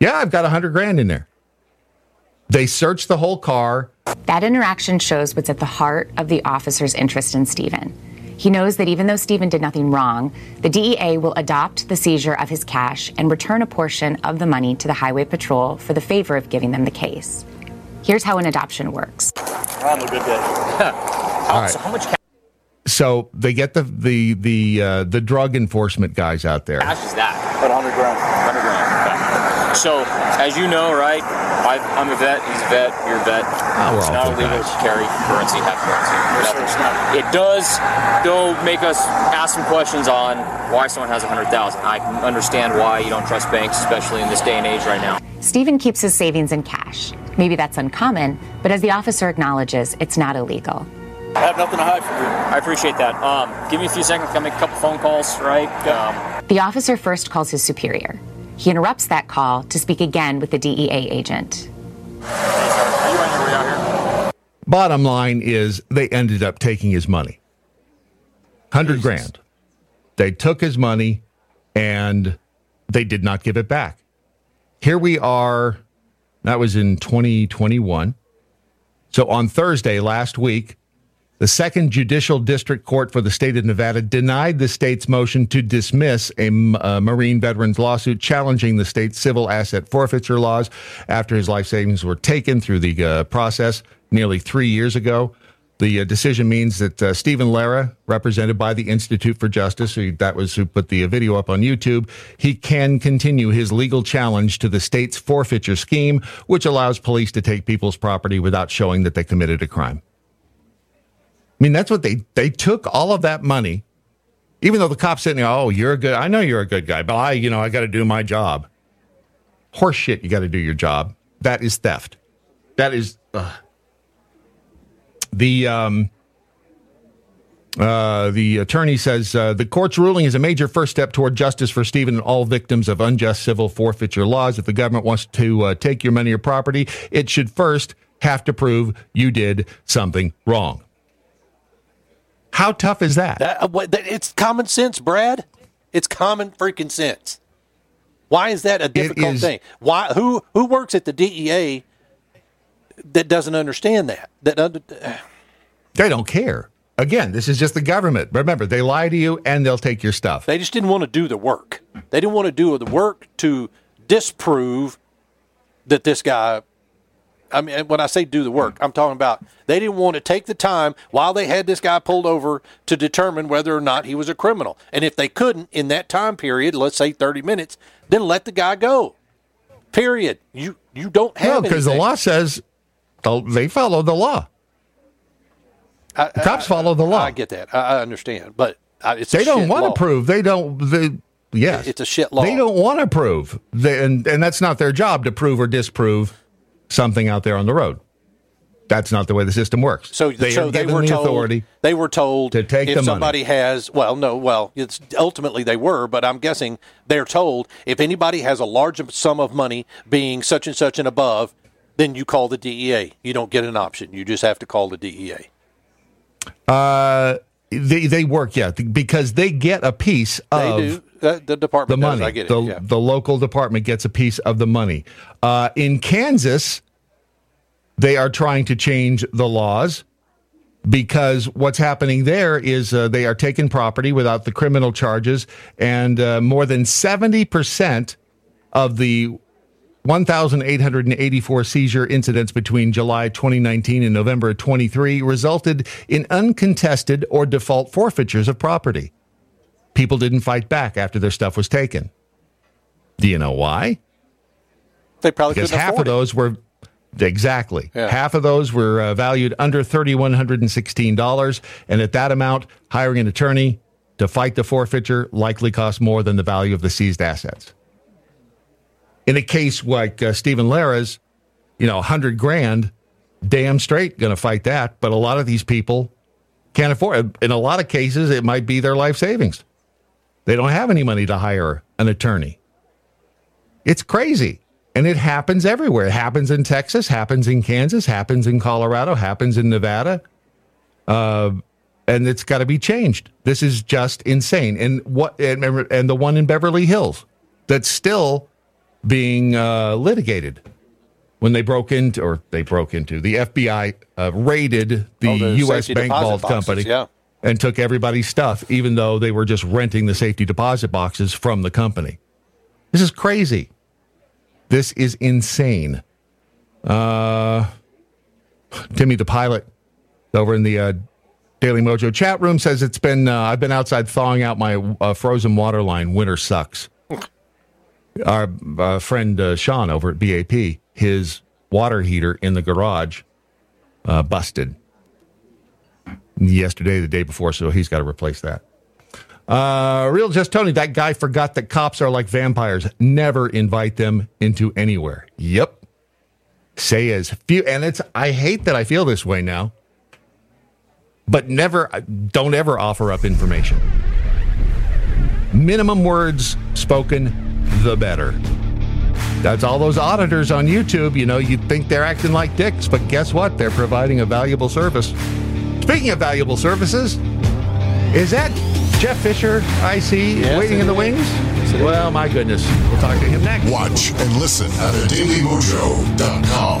Yeah, I've got a hundred grand in there. They searched the whole car. That interaction shows what's at the heart of the officer's interest in Stephen. He knows that even though Stephen did nothing wrong, the DEA will adopt the seizure of his cash and return a portion of the money to the Highway Patrol for the favor of giving them the case. Here's how an adoption works. I'm a good day. All right. So how much cash So they get the the the uh, the drug enforcement guys out there. is that? About 100 grand. 100 grand. Okay. So, as you know, right, I, I'm a vet, he's a vet, you're a vet. Oh, we're it's all not illegal guys. to carry currency, have currency. Nothing. It does, though, make us ask some questions on why someone has 100000 I can understand why you don't trust banks, especially in this day and age right now. Stephen keeps his savings in cash. Maybe that's uncommon, but as the officer acknowledges, it's not illegal. I have nothing to hide from you. I appreciate that. Um, give me a few seconds. Can I make a couple phone calls, right? Um, The officer first calls his superior. He interrupts that call to speak again with the DEA agent. Bottom line is they ended up taking his money. 100 grand. They took his money and they did not give it back. Here we are. That was in 2021. So on Thursday last week, the second judicial district court for the state of Nevada denied the state's motion to dismiss a uh, Marine veterans lawsuit challenging the state's civil asset forfeiture laws after his life savings were taken through the uh, process nearly three years ago. The uh, decision means that uh, Stephen Lara, represented by the Institute for Justice, who that was who put the video up on YouTube, he can continue his legal challenge to the state's forfeiture scheme, which allows police to take people's property without showing that they committed a crime. I mean, that's what they they took all of that money, even though the cops there, oh, you're a good, I know you're a good guy, but I, you know, I got to do my job. Horseshit, you got to do your job. That is theft. That is the um. Uh, the attorney says uh, the court's ruling is a major first step toward justice for Stephen and all victims of unjust civil forfeiture laws. If the government wants to uh, take your money or property, it should first have to prove you did something wrong. How tough is that? That, uh, what- it's common sense, Brad. It's common freaking sense. Why is that a difficult is- thing? Why who who works at the DEA that doesn't understand that? That under, They don't care. Again, this is just the government. Remember, they lie to you and they'll take your stuff. they just didn't want to do the work. They didn't want to do the work to disprove that this guy. I mean, when I say do the work, I'm talking about they didn't want to take the time while they had this guy pulled over to determine whether or not he was a criminal. And if they couldn't in that time period, let's say 30 minutes, then let the guy go. Period. You you don't have No, because the law says they follow the law. I, The cops follow the law. I get that. I, I understand, but uh, it's a They don't want law. to prove. They don't. They, yes, It's a shit law. They don't want to prove, they, and and that's not their job to prove or disprove something out there on the road. That's not the way the system works. So they so they were the told, authority. They were told to take if the money. somebody has well, no, well, it's ultimately they were, but I'm guessing they're told if anybody has a large sum of money being such and such and above, then you call the DEA. You don't get an option. You just have to call the DEA. Uh, they they work yeah because they get a piece They of The, the the department does. money. I get it. the yeah. the local department gets a piece of the money. Uh, in Kansas, they are trying to change the laws because what's happening there is uh, they are taking property without the criminal charges, and uh, more than seventy percent of the 1,884 seizure incidents between July 2019 and November 23 resulted in uncontested or default forfeitures of property. People didn't fight back after their stuff was taken. Do you know why? They probably Because half of those were exactly Yeah. half of those were uh, valued under $3,116, and at that amount, hiring an attorney to fight the forfeiture likely cost more than the value of the seized assets. In a case like uh, Stephen Lara's, you know, 100 grand, damn straight going to fight that. But a lot of these people can't afford it. In a lot of cases, it might be their life savings. They don't have any money to hire an attorney. It's crazy. And it happens everywhere. It happens in Texas, happens in Kansas, happens in Colorado, happens in Nevada. Uh, and it's got to be changed. This is just insane. And what and, and the one in Beverly Hills that's still being uh, litigated when they broke into or they broke into the FBI uh, raided the, Oh, U.S. Bank Vault Company yeah. And took everybody's stuff, even though they were just renting the safety deposit boxes from the company. This is crazy. This is insane. Uh, Timmy the pilot over in the uh, Daily Mojo chat room says it's been uh, I've been outside thawing out my uh, frozen water line. Winter sucks. Our uh, friend uh, Sean over at BAP, his water heater in the garage uh, busted yesterday, the day before, so he's got to replace that. Uh, Real Just Tony, that guy forgot that cops are like vampires. Never invite them into anywhere. Yep. Say as few, and it's, I hate that I feel this way now, but never, don't ever offer up information. Minimum words spoken, the better. That's all those auditors on YouTube. You know, you think they're acting like dicks, but guess what? They're providing a valuable service. Speaking of valuable services, is that Jeff Fisher I see Yes, waiting in the is. wings? Well, my goodness. We'll talk to him next. Watch and listen at dailymojo.com.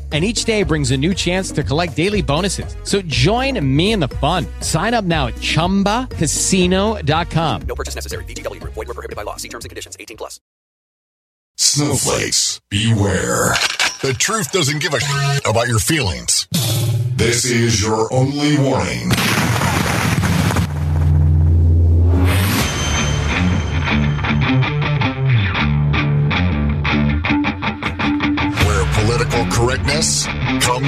and each day brings a new chance to collect daily bonuses. So join me in the fun. Sign up now at ChumbaCasino.com. No purchase necessary. VGW Group. Void were prohibited by law. See terms and conditions. 18 plus. Snowflakes, beware. The truth doesn't give a about your feelings. This is your only warning.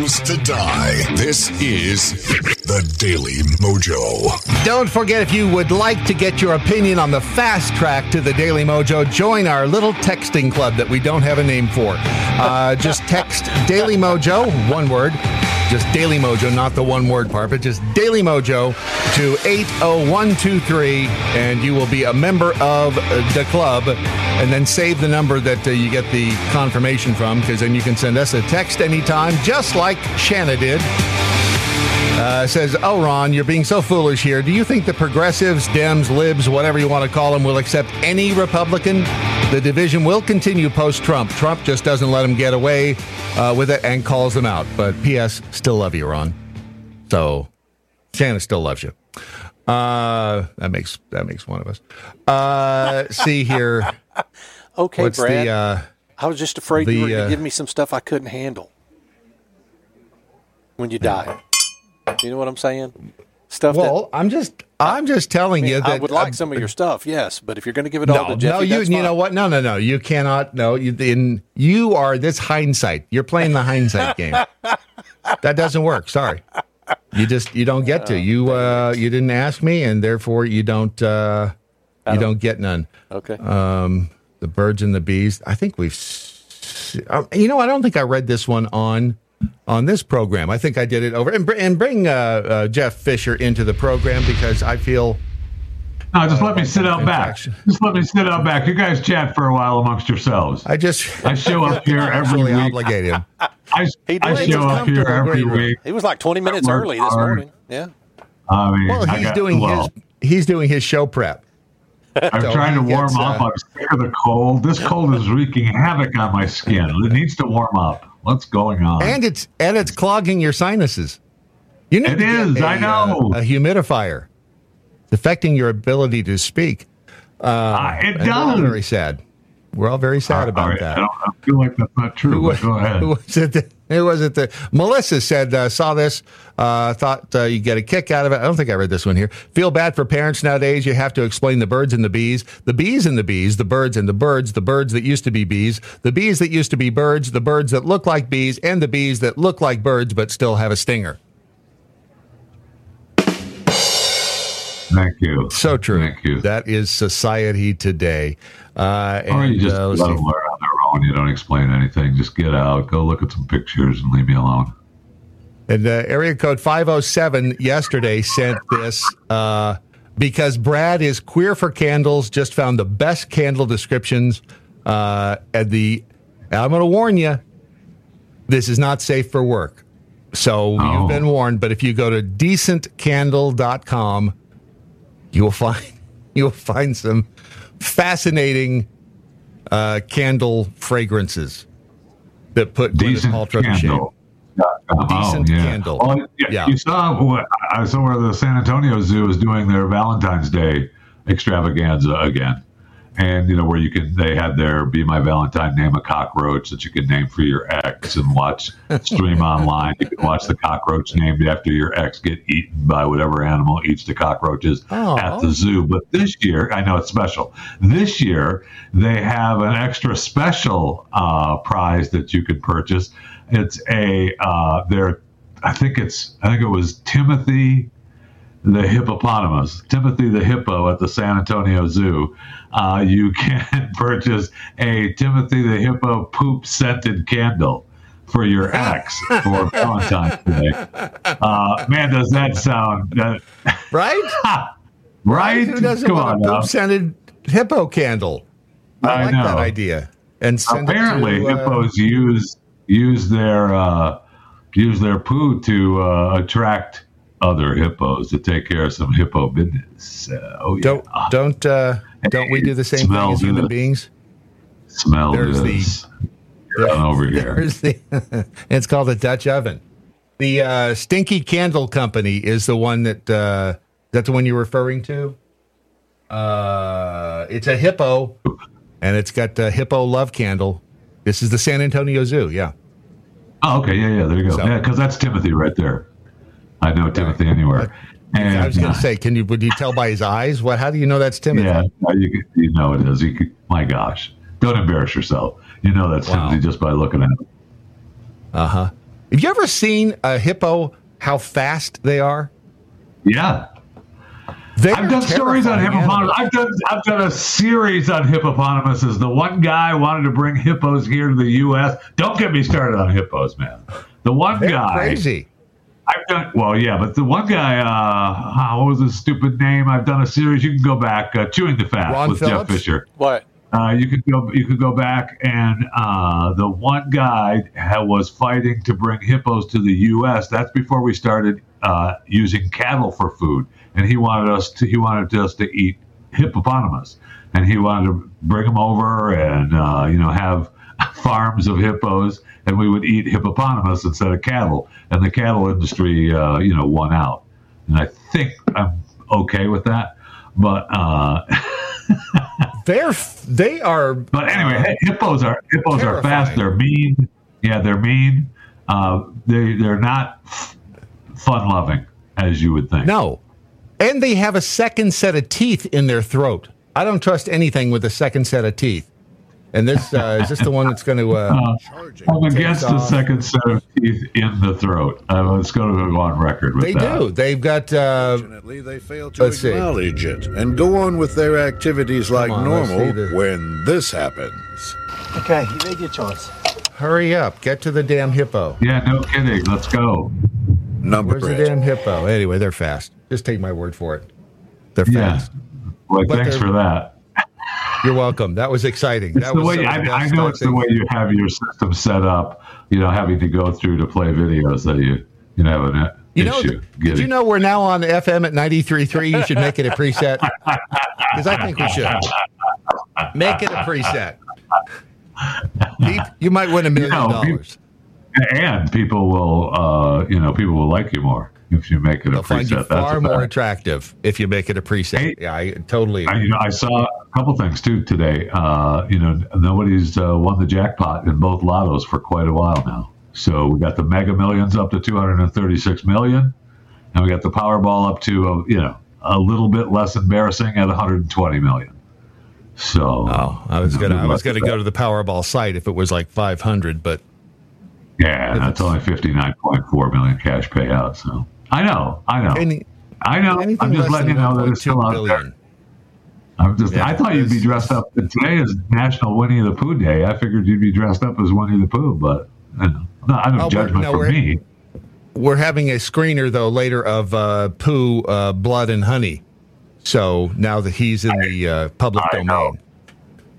Comes to die. This is the Daily Mojo. Don't forget if you would like to get your opinion on the fast track to the Daily Mojo, join our little texting club that we don't have a name for. Uh, just text Daily Mojo, one word. Just Daily Mojo, not the one word part, but just Daily Mojo to 80123, and you will be a member of the club. And then save the number that uh, you get the confirmation from, because then you can send us a text anytime, just like Shanna did. Uh, says, Oh, Ron, you're being so foolish here. Do you think the progressives, Dems, Libs, whatever you want to call them, will accept any Republican? The division will continue post Trump. Trump just doesn't let them get away uh, with it and calls them out. But P.S., still love you, Ron. So Shanna still loves you. Uh, that makes that makes one of us. Uh, see here. <laughs> Okay, What's Brad. the uh, I was just afraid you were going uh, to give me some stuff I couldn't handle when you die. You know what I'm saying? Stuff well, I'm just I'm just telling that you I, that I would like uh, some of your stuff, yes, but if you're going to give it all to Jeffy, no, you you fine. know what? No, no, no. You cannot. No, you in you are this hindsight. You're playing the hindsight <laughs> game. That doesn't work. Sorry. You just you don't get to. You uh you didn't ask me, and therefore you don't uh you don't get none. Okay. Um, the birds and the bees. I think we've. uh, You know, I don't think I read this one on on this program. I think I did it over and, br- and bring uh, uh, Jeff Fisher into the program because I feel. No, just let me sit out back. Just let me sit out back. You guys chat for a while amongst yourselves. I just I show up here <laughs> every Actually week. obligated. I, He I show up here every week. He was like 20 minutes early this hard. morning. Yeah. I mean, Well, I he's got- doing well, his he's doing his show prep. I'm So trying to he warm gets, up. uh, I'm sick of the cold. This cold is wreaking havoc on my skin. It needs to warm up. What's going on? and it's and it's clogging your sinuses. You need It is, a, I know. uh, a humidifier. It's affecting your ability to speak. Uh, it We're all does. very sad. We're all very sad about right, that. I, don't, I feel like that's not true. Who, but go ahead. <laughs> who was it? that- It? That Melissa said uh, saw this, uh, thought uh, you get a kick out of it. I don't think I read this one here. Feel bad for parents nowadays. You have to explain the birds and the bees, the bees and the bees, the birds and the birds, the birds that used to be bees, the bees that used to be birds, the birds that look like bees, and the bees that look like birds but still have a stinger. Thank you. So true. Thank you. That is society today. Uh, or and you just uh, let let's them see. learn on their own. You don't explain anything. Just get out, go look at some pictures, and leave me alone. And uh, area code 507 yesterday sent this uh, because Brad is queer for candles, just found the best candle descriptions uh, at the. I'm going to warn you, this is not safe for work. So Oh. you've been warned, but if you go to decentcandle.com, you will find <laughs> you will find some fascinating uh, candle fragrances that put Gwyneth Decent Paltrow to shame. candle. Oh, Decent yeah. candle. Oh, yeah, Yeah. You saw what I saw where the San Antonio Zoo is doing their Valentine's Day extravaganza again. And you know where you can they had their "Be My Valentine" name a cockroach that you can name for your ex and watch <laughs> stream online. You can watch the cockroach named after your ex get eaten by whatever animal eats the cockroaches Oh. at the zoo. But this year, I know it's special. This year they have an extra special uh, prize that you can purchase. It's a uh, their I think it's I think it was Timothy the hippopotamus, Timothy the hippo at the San Antonio Zoo. Uh, <laughs> you can purchase a Timothy the hippo poop scented candle for your ex for <laughs> Valentine's Day. Uh, man, does that sound <laughs> Right? right? Who doesn't Come want on a poop scented hippo candle? I, I like know. that idea. And Apparently, to, uh, hippos use use their uh, use their poo to uh, attract other hippos to take care of some hippo business. Uh, oh yeah, don't don't uh, don't we do the same thing as human good. beings? smell There's the- this. Get on over here. There's the, <laughs> it's called a Dutch oven. The uh, Stinky Candle Company is the one that uh, that's the one you're referring to. Uh, it's a hippo, and it's got a hippo love candle. This is the San Antonio Zoo. Yeah, Oh, okay, yeah, yeah. There you go. So- yeah, because that's Timothy right there. I know Timothy anywhere. And I was going to say, can you would you tell by his eyes? What? How do you know that's Timothy? yeah, you, you know it is. You my gosh, don't embarrass yourself. You know that's Wow. Timothy just by looking at him. Uh huh. Have you ever seen a hippo? How fast they are? Yeah. They're I've done stories on hippopotamus. I've done I've done a series on hippopotamuses. The one guy wanted to bring hippos here to the U.S. Don't get me started on hippos, man. The one They're guy crazy. I've done well, yeah, but the one guy, uh, what was his stupid name? I've done a series. You can go back, uh, chewing the fat Ron with Jeff Fisher. What? Uh, you could go. You could go back, and uh, the one guy ha- was fighting to bring hippos to the U.S. That's before we started uh, using cattle for food, and he wanted us to. He wanted us to eat hippopotamus, and he wanted to bring them over and uh, you know have <laughs> farms of hippos, and we would eat hippopotamus instead of cattle, and the cattle industry, uh, you know, won out, and I think I'm okay with that, but. Uh, <laughs> They're they are. But anyway, hi- hippos are hippos are fast. They're mean. Yeah, they're mean. Uh, they they're not fun loving as you would think. No, and they have a second set of teeth in their throat. I don't trust anything with a second set of teeth. And this uh, is this the one that's going to. Uh, Uh, I'm against the second set of teeth in the throat. Uh, it's going to go on record with they that. do. They've got. Uh, They fail to Let's see. acknowledge it and go on with their activities like on, normal when this happens. Okay, you made your choice. hurry up! Get to the damn hippo. Yeah, no kidding. Let's go. Number Where's the damn hippo? Anyway, they're fast. Just take my word for it. They're fast. Yeah. fast. Well, But thanks for that. You're welcome. That was exciting. It's that the was way I, I know it's the way you have your system set up. You know, having to go through to play videos that you you know have an You know, issue. th- did you know we're now on FM at 93.3? You should make it a preset. <laughs> Because I think we should. Make it a preset. You might win a million dollars. and people will uh, you know people will like you more if you make it a They'll find you preset. That's far more fact. attractive if you make it a preset. yeah, I totally I, you know, I saw a couple things too today. Uh, you know, nobody's uh, won the jackpot in both lottos for quite a while now. So we got the Mega Millions up to 236 million, and we got the Powerball up to uh, you know a little bit less embarrassing at 120 million. So oh, I was gonna I was gonna go to the Powerball site if it was like 500, but Yeah, that's only 59.4 million cash payout. So I know, I know, Any- I know. I'm just letting you know that it's still 1.2 out there. I'm just. Yeah, I thought you'd be dressed up. Today is National Winnie the Pooh Day. I figured you'd be dressed up as Winnie the Pooh, but you know, no, I Oh, no we're- judgment no, for me. We're having a screener though later of uh, Pooh, uh, Blood and Honey. So now that he's in the uh, public domain,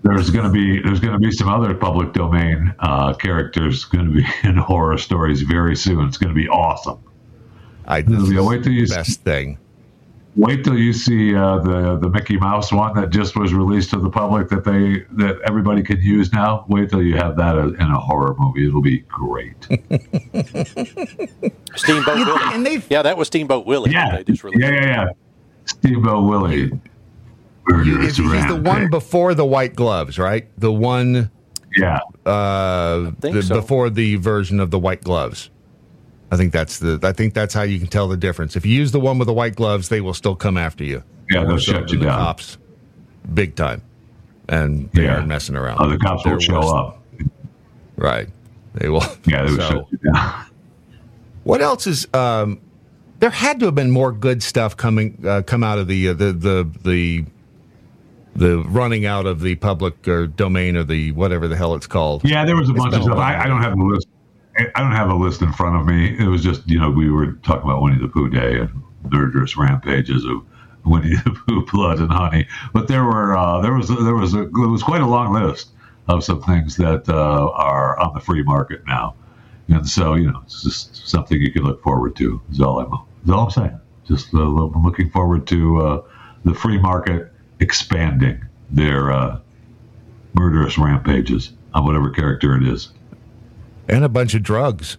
There's going to be there's going to be some other public domain uh, characters going to be <laughs> in horror stories very soon. It's going to be awesome. I It'll be- wait till you best thing. Wait till you see uh, the the Mickey Mouse one that just was released to the public that they that everybody can use now. Wait till you have that in a horror movie. It'll be great. <laughs> Steamboat Willie. yeah, that was Steamboat Willie. Yeah, They just released. yeah, yeah, yeah. Steamboat Willie. He's, he's the one before the white gloves, right? The one, yeah, uh, think the, so. before the version of the white gloves. I think that's the. I think that's how you can tell the difference. If you use the one with the white gloves, they will still come after you. Yeah, they'll shut you the down. Cops, big time, and they Yeah. aren't messing around. Oh, the cops will show up. Right, they will. Yeah, they will So- shut you down. What else is? Um, there had to have been more good stuff coming uh, come out of the uh, the the the the running out of the public uh, domain or the whatever the hell it's called. Yeah, there was a It's bunch of stuff. I, I don't have a list. I don't have a list in front of me. It was just you know we were talking about Winnie the Pooh Day and murderous rampages of Winnie the Pooh, blood and honey. But there were uh, there was there was a, it was quite a long list of some things that uh, are on the free market now, and so you know it's just something you can look forward to. Is all I'm is all I'm saying. Just uh, looking forward to uh, the free market expanding their uh, murderous rampages on whatever character it is. And a bunch of drugs.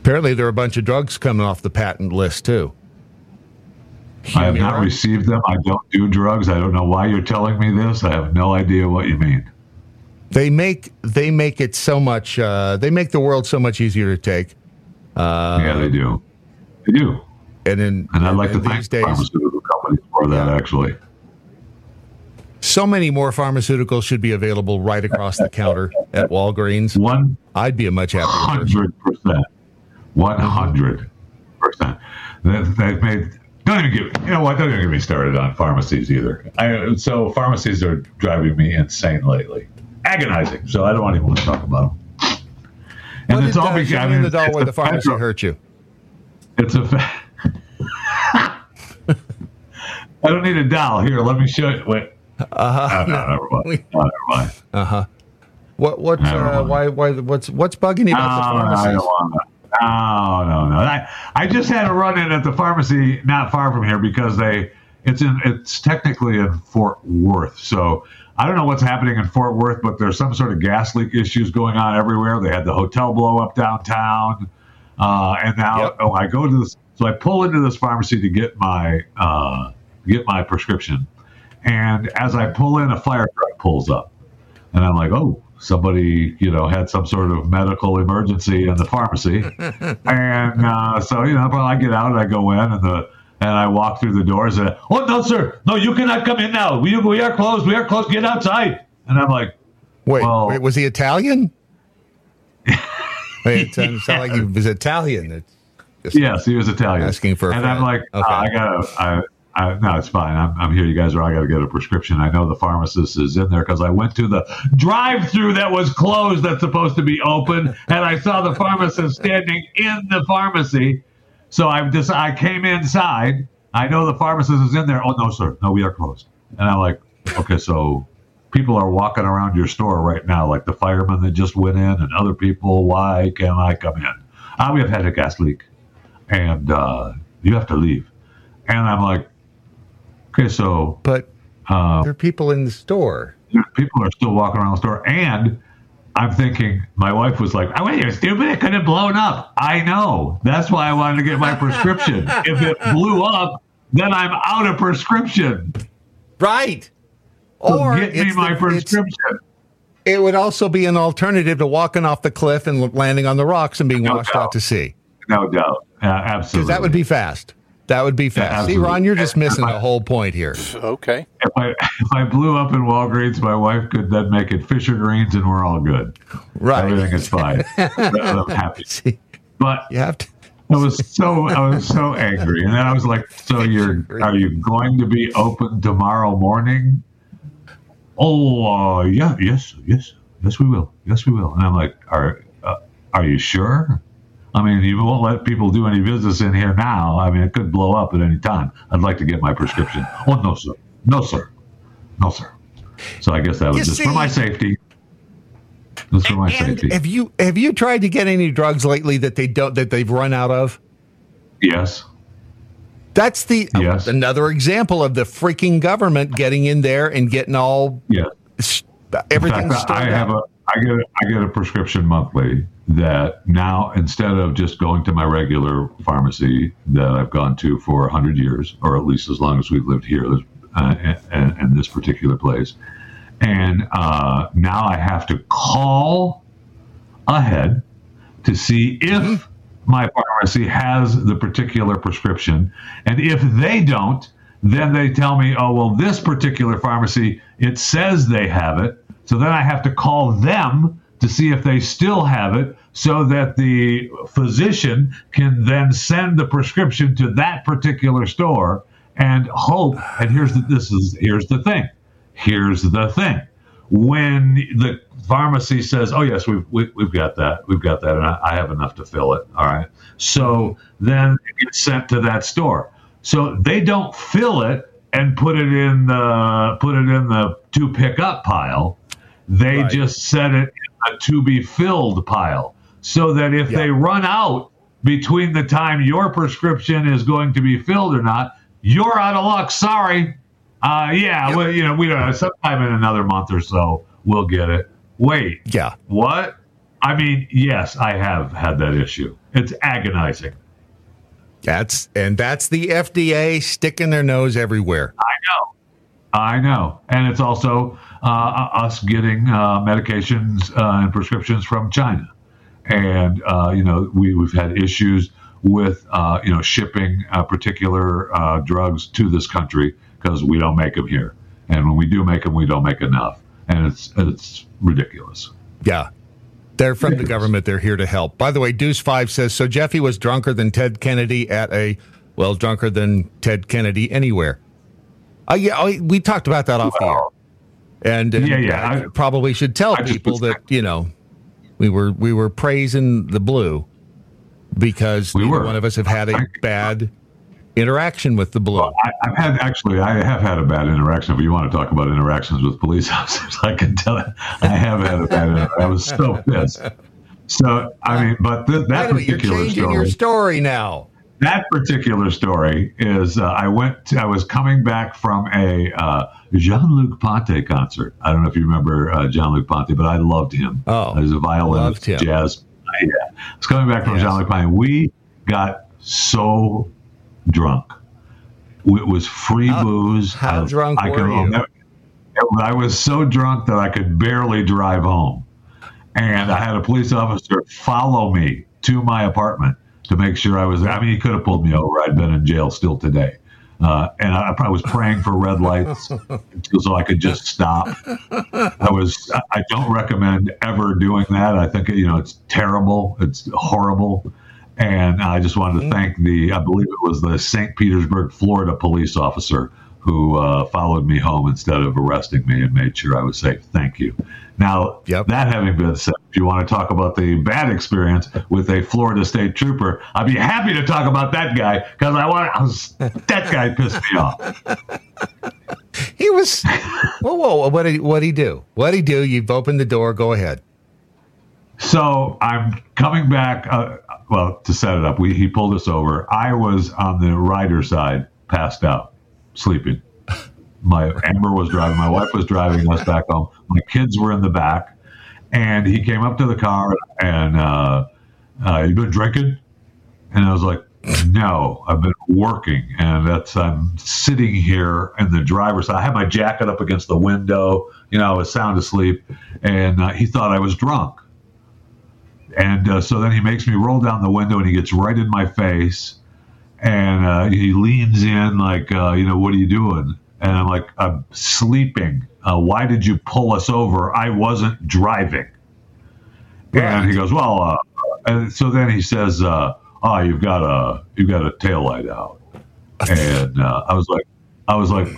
Apparently, there are a bunch of drugs coming off the patent list too. I have not received them. I don't do drugs. I don't know why you're telling me this. I have no idea what you mean. They make they make it so much. Uh, they make the world so much easier to take. Uh, yeah, they do. They do. And then, And I'd like to thank days, pharmaceutical companies for that, actually. So many more pharmaceuticals should be available right across the counter at Walgreens. One, I'd be a much happier person. hundred percent, one hundred percent. They've made. Don't even get. You know what? Don't even get me started on pharmacies either. I, so pharmacies are driving me insane lately, agonizing. So I don't even want to talk about them. And What it's did, all uh, because I mean, the doll it's where the pharmacy federal- hurt you? It's a. Fa- <laughs> I don't need a doll. Here, let me show you. Wait. Uh-huh. No, no, never mind. No, never mind. Uh huh. What what uh, why why what's what's bugging you about the pharmacy? no, I pharmacies? don't want to. No, no, no. I, I just had a run in at the pharmacy not far from here because they it's in it's technically in Fort Worth. So I don't know what's happening in Fort Worth, but there's some sort of gas leak issues going on everywhere. They had the hotel blow up downtown, uh, and now oh, I go to this. So I pull into this pharmacy to get my uh, get my prescription, and as I pull in, a fire truck pulls up. And I'm like, oh, somebody, you know, had some sort of medical emergency in the pharmacy. <laughs> and uh, so, you know, I get out and I go in and the and I walk through the doors and oh no, sir, no, you cannot come in now. We we are closed. We are closed. Get outside. And I'm like, Wait, wait, was he Italian? wait, it sounded sounded like he <laughs> was Italian. It's just yes, he was Italian. Asking for a and I'm friend. like, "Uh, I gotta, I, I, no, it's fine. I'm, I'm here. You guys are. I gotta get a prescription. I know the pharmacist is in there because I went to the drive-through that was closed. That's supposed to be open, and I saw the pharmacist standing in the pharmacy. So I just, I came inside. I know the pharmacist is in there. Oh no, sir. No, we are closed. And I'm like, okay, so people are walking around your store right now, like the firemen that just went in, and other people. Why can't I come in? Ah, we have had a gas leak, and uh, you have to leave. And I'm like, okay, so but uh, there are people in the store. people are still walking around the store, and I'm thinking, my wife was like, "Oh, wait, you're stupid. It could have blown up." I know. That's why I wanted to get my prescription. <laughs> if it blew up, then I'm out of prescription. Right. So Or get me my the- prescription. It would also be an alternative to walking off the cliff and landing on the rocks and being No washed doubt. out to sea. No doubt. Uh, absolutely. Because that would be fast. That would be fast. See. Ron, you're just missing the whole point here. Okay. If I if I blew up in Walgreens, my wife could then make it Fisher Greens, and we're all good. Right. Everything is fine. <laughs> I'm happy. <laughs> But you have to. I was so I was so angry, and then I was like, "So <laughs> you're are you going to be open tomorrow morning?" Oh uh, yeah, yes, yes, yes, we will, yes, we will. And I'm like, "Are uh, are you sure?" I mean, you won't let people do any business in here now. I mean, it could blow up at any time. I'd like to get my prescription. Oh no, sir, no, sir, no, sir. So I guess that was You just for my safety. Just for my safety. Have you have you tried to get any drugs lately that they don't that they've run out of? Yes. That's the oh, Yes. another example of the freaking government getting in there and getting all Yeah. everything fact, I have up. a I get a, I get a prescription monthly that now instead of just going to my regular pharmacy that I've gone to for hundred years, or at least as long as we've lived here, uh, this particular place, and uh, now I have to call ahead to see if my pharmacy has the particular prescription. And if they don't, then they tell me, oh, well, this particular pharmacy, it says they have it. So then I have to call them to see if they still have it so that the physician can then send the prescription to that particular store and hope. And here's the, this is, here's the thing. Here's the thing when the pharmacy says, "Oh yes, we've we, we've got that, we've got that, and I, I have enough to fill it," all right. So then it gets sent to that store. So they don't fill it and put it in the put it in the to pick up pile. They just set it a to be filled pile, so that if they run out between the time your prescription is going to be filled or not, you're out of luck. Sorry. Uh, yeah, well, you know, we don't know. Sometime in another month or so, we'll get it. Wait. Yeah. What? I mean, yes, I have had that issue. It's agonizing. That's and that's the FDA sticking their nose everywhere. I know. I know, and it's also uh, us getting uh, medications uh, and prescriptions from China, and uh, you know we, we've had issues with uh, you know shipping uh, particular uh, drugs to this country because we don't make them here, and when we do make them, we don't make enough, and it's it's ridiculous. Yeah. They're from the government. They're here to help. By the way, Deuce Five says so. Jeffy was drunker than Ted Kennedy at a well, drunker than Ted Kennedy anywhere. Uh, yeah, we talked about that off air, and, and Yeah, yeah, I, probably should tell people that you know we were we were praising the blue because neither one of us have had a bad interaction with the blue. I, I've had actually, I have had a bad interaction. If you want to talk about interactions with police <laughs> officers, I can tell you, I have had a bad. Interaction. I was so pissed. So I uh, mean, but th- that Wait a minute, you're particular changing story, your story now. That particular story is uh, I went. To, I was coming back from a uh, Jean-Luc Ponty concert. I don't know if you remember uh, Jean-Luc Ponty, but I loved him. Oh, he was a violinist, jazz. Yeah, I was coming back from Jean-Luc Ponty. We got so drunk. It was free booze. how I- drunk I were could- you? I was so drunk that I could barely drive home. And I had a police officer follow me to my apartment to make sure I was. I mean, he could have pulled me over. I'd been in jail still today. Uh, and I, I was praying for red lights so I could just stop. I was. I don't recommend ever doing that. I think you know it's terrible. It's horrible. And I just wanted to thank the. I believe it was the St. Petersburg, Florida police officer who uh, followed me home instead of arresting me and made sure I was safe. Thank you. Now, that having been said, if you want to talk about the bad experience with a Florida State Trooper, I'd be happy to talk about that guy because I want. That guy pissed me off. <laughs> He was. whoa, whoa! What did what he do? What did he do? You've opened the door. Go ahead. So I'm coming back. Uh, well, to set it up, we, he pulled us over. I was on the rider side, passed out, sleeping. My Amber was driving. My wife was driving us back home. My kids were in the back, and he came up to the car and, uh, uh, "You been drinking?" And I was like, "No, I've been working." And that's I'm sitting here in the driver's side. I had my jacket up against the window. You know, I was sound asleep, and uh, he thought I was drunk. And uh, so then he makes me roll down the window and he gets right in my face. And uh, he leans in, like, uh, you know, what are you doing? And I'm like, I'm sleeping. Uh, why did you pull us over? I wasn't driving. And he goes, well, uh, and so then he says, uh, oh, you've got a, you've got a tail light out. And uh, I was like, I was like,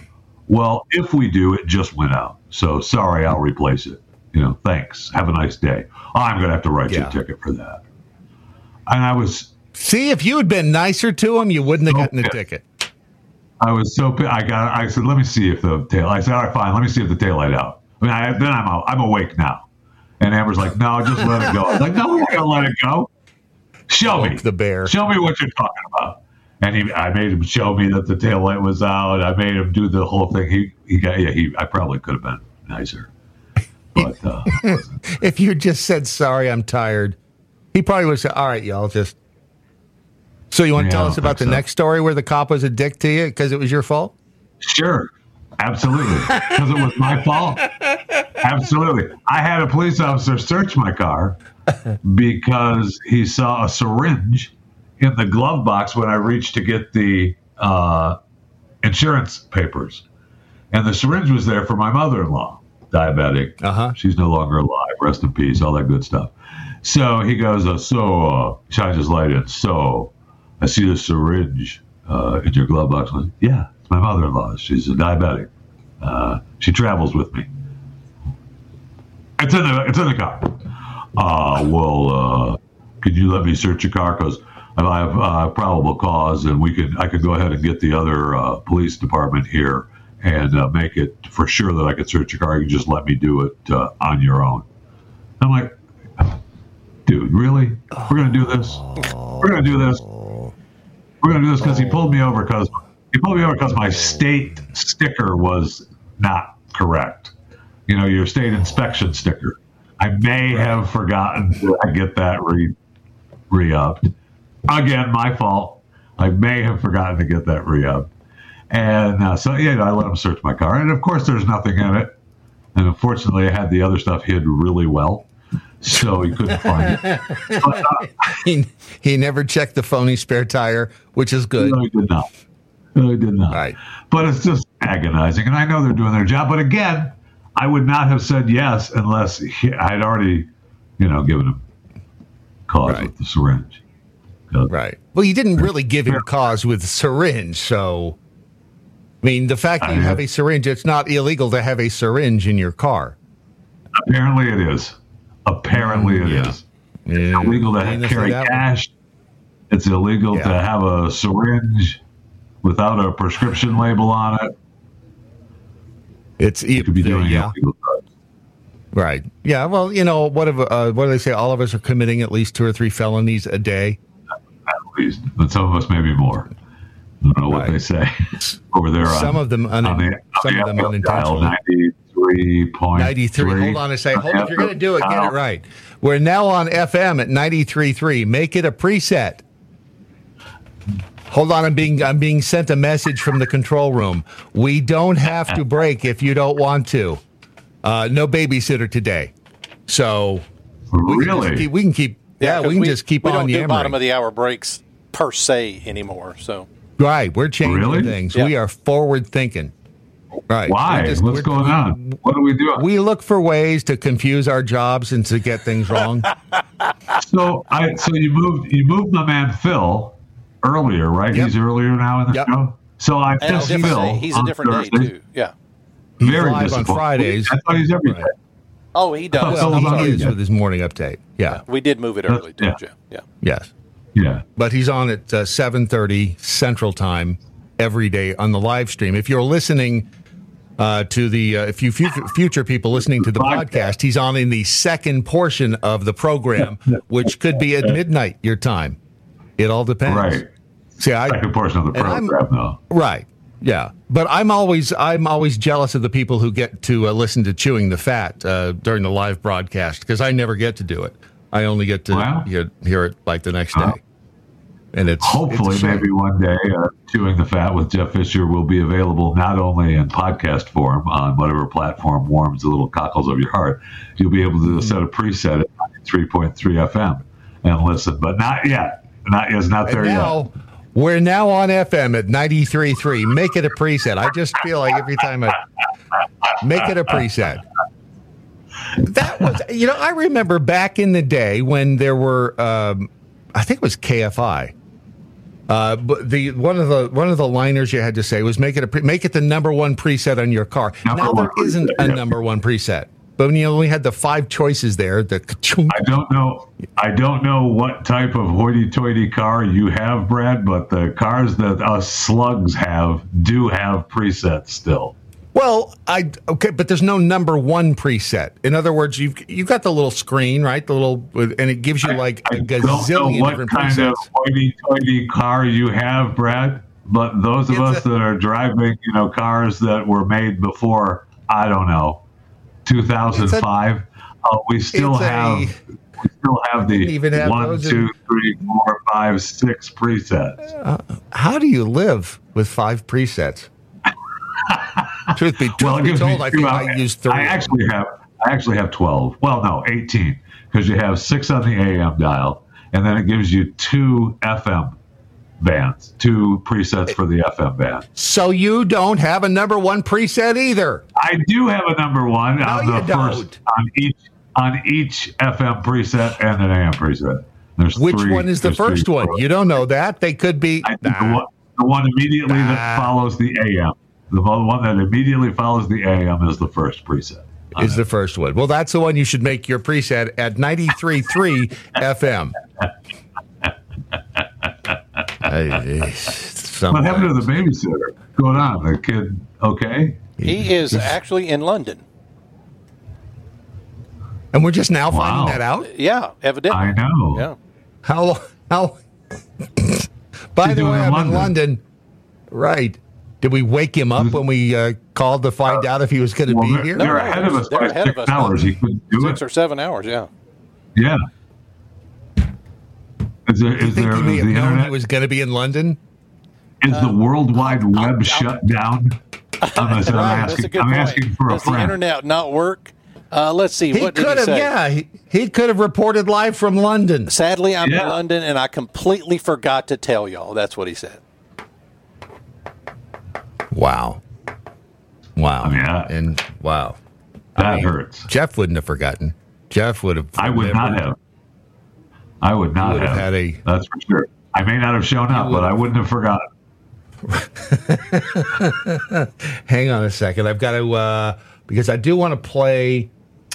well, if we do, it just went out. So sorry, I'll replace it. You know, thanks. Have a nice day. I'm going to have to write you a ticket for that. And I was See, if you had been nicer to him, you wouldn't have gotten the ticket. I was so I got I said let me see if the tail I said all right fine let me see if the tail light out. I mean I, then I'm out, I'm awake now. And Amber's like no just let it go. I was like no we're not gonna let it go. Show me. the bear. Show me what you're talking about. And he I made him show me that the tail light was out. I made him do the whole thing. He he got yeah he I probably could have been nicer. But uh, <laughs> if you just said sorry, I'm tired, he probably would say, "All right, y'all, just." So you want to Yeah, tell us about the so. next story where the cop was a dick to you because it was your fault? Sure. Absolutely. Because it was my fault. Absolutely. I had a police officer search my car because he saw a syringe in the glove box when I reached to get the uh, insurance papers. And the syringe was there for my mother in law, diabetic. Uh-huh. She's no longer alive. Rest in peace, all that good stuff. So he goes, uh, So, uh, shines his light in. So, I see the syringe uh, in your glove box. Went, yeah, it's my mother in law. She's a diabetic. Uh, she travels with me. It's in the, it's in the car. Uh, well, uh, could you let me search your car? Because I have uh, probable cause, and we could I could go ahead and get the other uh, police department here and uh, make it for sure that I could search your car. You just let me do it uh, on your own. I'm like, dude, really? We're gonna do this? We're gonna do this? We're gonna do this because he pulled me over because he pulled me over because my state sticker was not correct. You know, your state inspection sticker. I may have forgotten to get that re re upped. Again, my fault. I may have forgotten to get that re upped. And uh, so, yeah, I let him search my car. And of course, there's nothing in it. And unfortunately, I had the other stuff hid really well. So he couldn't find it. But, uh, <laughs> he, he never checked the phony spare tire, which is good. No, he did not. No, he did not. Right. But it's just agonizing. And I know they're doing their job. But again, I would not have said yes unless he, I'd already, you know, given him cause with the syringe. Right. Well, you didn't really give him cause with syringe, so. I mean, the fact that you have a syringe, it's not illegal to have a syringe in your car. Apparently it is. Apparently, it yeah. is. Yeah. It's illegal to have, carry cash. One. It's illegal yeah. to have a syringe without a prescription label on it. It's you could be doing yeah. illegal drugs. Right. Yeah. Well, you know, what, if, uh, what do they say? All of us are committing at least two or three felonies a day. At least, but some of us maybe more. I don't know right. what they say <laughs> over there. Some on, of them, un- on the, some the of them unintentional. 93. Hold on a second. Hold on. If you're going to do it, get it right. We're now on FM at 93.3. Make it a preset. Hold on, I'm being I'm being sent a message from the control room. We don't have to break if you don't want to. Uh, no babysitter today, so we really can keep, we can keep yeah, yeah we can we, just keep we on. We don't do bottom of the hour breaks per se anymore. So right, we're changing really? things. Yeah. We are forward thinking. Right. Why? Just- What's we're- going on? What are we doing? We look for ways to confuse our jobs and to get things wrong. <laughs> So I so you moved you moved my man Phil earlier, right? He's earlier now in the show. So I And a missed Phil. day. He's a on different day too. Yeah. Very live on. Fridays. I thought he's every day. Oh, he does. well, Phil's he is weekend. with his morning update. Yeah. We did move it early, didn't you? Yeah. Yes. Yeah. But he's on at uh, 7:30 Central Time every day on the live stream. If you're listening uh, to the uh, if you future people listening to the podcast, he's on in the second portion of the program, which could be at midnight your time. It all depends. Right. See, I Second portion of the program, though. Right. Yeah. But I'm always I'm always jealous of the people who get to uh, listen to chewing the fat uh, during the live broadcast because I never get to do it. I only get to hear, hear it like the next day. And it's Hopefully, it's maybe one day, uh, Chewing the Fat with Jeff Fisher will be available not only in podcast form on whatever platform warms the little cockles of your heart. You'll be able Mm-hmm. to set a preset at 3.3 FM and listen, but not yet. Not it's not there And yet. we're now on FM at 93.3. Make it a preset. I just feel like every time I make it a preset. That was, you know, I remember back in the day when there were, um, I think it was KFI. Uh, but the one of the one of the liners you had to say was make it a pre, make it the number one preset on your car. Number now there isn't preset, a yeah. number one preset, but when you only had the five choices there, the I don't know. I don't know what type of hoity-toity car you have, Brad, but the cars that us slugs have do have presets still. Well, I okay, but there's no number one preset. In other words, you've you've got the little screen, right? The little, and it gives you like a Don't know gazillion what different kind presets. of hoity-toity car you have, Brad. But those of us that are driving, you know, cars that were made before, I don't know, 2005, uh, we still it's a- have we still have the have one, two, in- three, four, five, six presets. Uh, how do you live with five presets? Truth be, truth well, it be told, I think I use three. I actually have I actually have twelve. Well, no, eighteen because you have six on the AM dial, and then it gives you two FM bands, two presets for the FM band. so you don't have a number one preset either. I do have a number one No, on the first on each on each FM preset and an AM preset. There's Which three- one is the first one? You don't know that. They could be. Think the, one, the one immediately that follows the AM. The one that immediately follows the AM is the first preset. is the first one. Well, that's the one you should make your preset at 93.3 <laughs> FM. Hey, What happened to the babysitter? What's going on? The kid okay? He is actually in London. and we're just now finding Wow. that out? Yeah, evidently. I know. Yeah. How? How? <coughs> By He's the way, I'm London. in London. Right. Did we wake him up when we uh, called to find out if he was going to Well, be they're, here? they're ahead of us They're by ahead six of us. hours. He couldn't do Six it. or seven hours, yeah. Yeah. Is there? Do you Is think there? he may Is have the internet? he was going to be in London? Is the World Wide Web shut down? I'm, <laughs> Right, I'm that's a asking, I'm asking for a Does the internet not work? Uh, let's see. He what did could he have, say? yeah. He, he could have reported live from London. Sadly, I'm Yeah. in London, and I completely forgot to tell y'all. That's what he said. Wow. Wow. yeah. And wow. That hurts. Jeff wouldn't have forgotten. Jeff would have. I would not have. I would not would have have. had a- That's for sure. I may not have shown up, but I wouldn't have forgotten. <laughs> Hang on a second. I've got to uh, because I do want to play.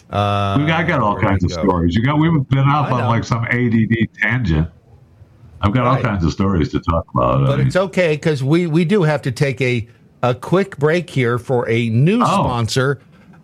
Uh, we got, I got all kinds of go? stories. You got we've been off on like some ADD tangent. I've got all kinds of stories to talk about. I but mean, it's okay because we we do have to take a a quick break here for a new sponsor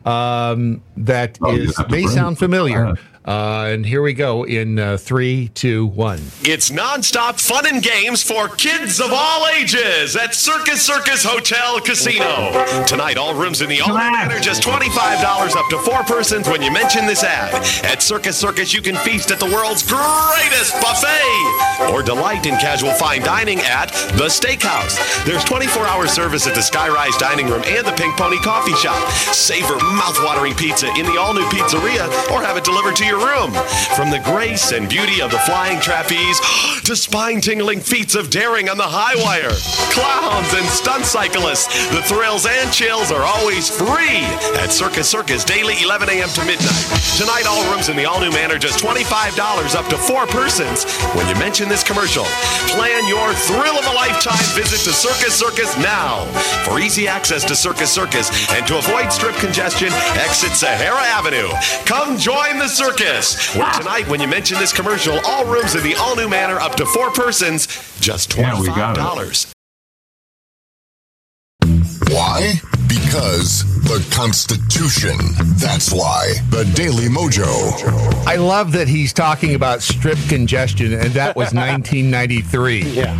um, that Oh, is may sound familiar. All Uh, and here we go in uh, three, two, one. It's nonstop fun and games for kids of all ages at Circus Circus Hotel Casino. Tonight, all rooms in the all are just $25 up to four persons when you mention this ad. At Circus Circus, you can feast at the world's greatest buffet or delight in casual fine dining at the Steakhouse. There's 24 hour service at the Skyrise Dining Room and the Pink Pony Coffee Shop. Savor mouth-watering pizza in the all new pizzeria or have it delivered to your room. From the grace and beauty of the flying trapeze <gasps> to spine-tingling feats of daring on the high wire, clowns and stunt cyclists, the thrills and chills are always free at Circus Circus daily 11 a.m. to midnight. Tonight, all rooms in the all-new manor just $25 up to four persons when you mention this commercial. Plan your thrill of a lifetime visit to Circus Circus now. For easy access to Circus Circus and to avoid strip congestion, exit Sahara Avenue. Come join the circus. Where tonight, when you mention this commercial, all rooms in the all new manor up to four persons, just Yeah, we got it. $25. Why? Because the Constitution. That's why. The Daily Mojo. I love that he's talking about strip congestion, and that was <laughs> 1993. Yeah.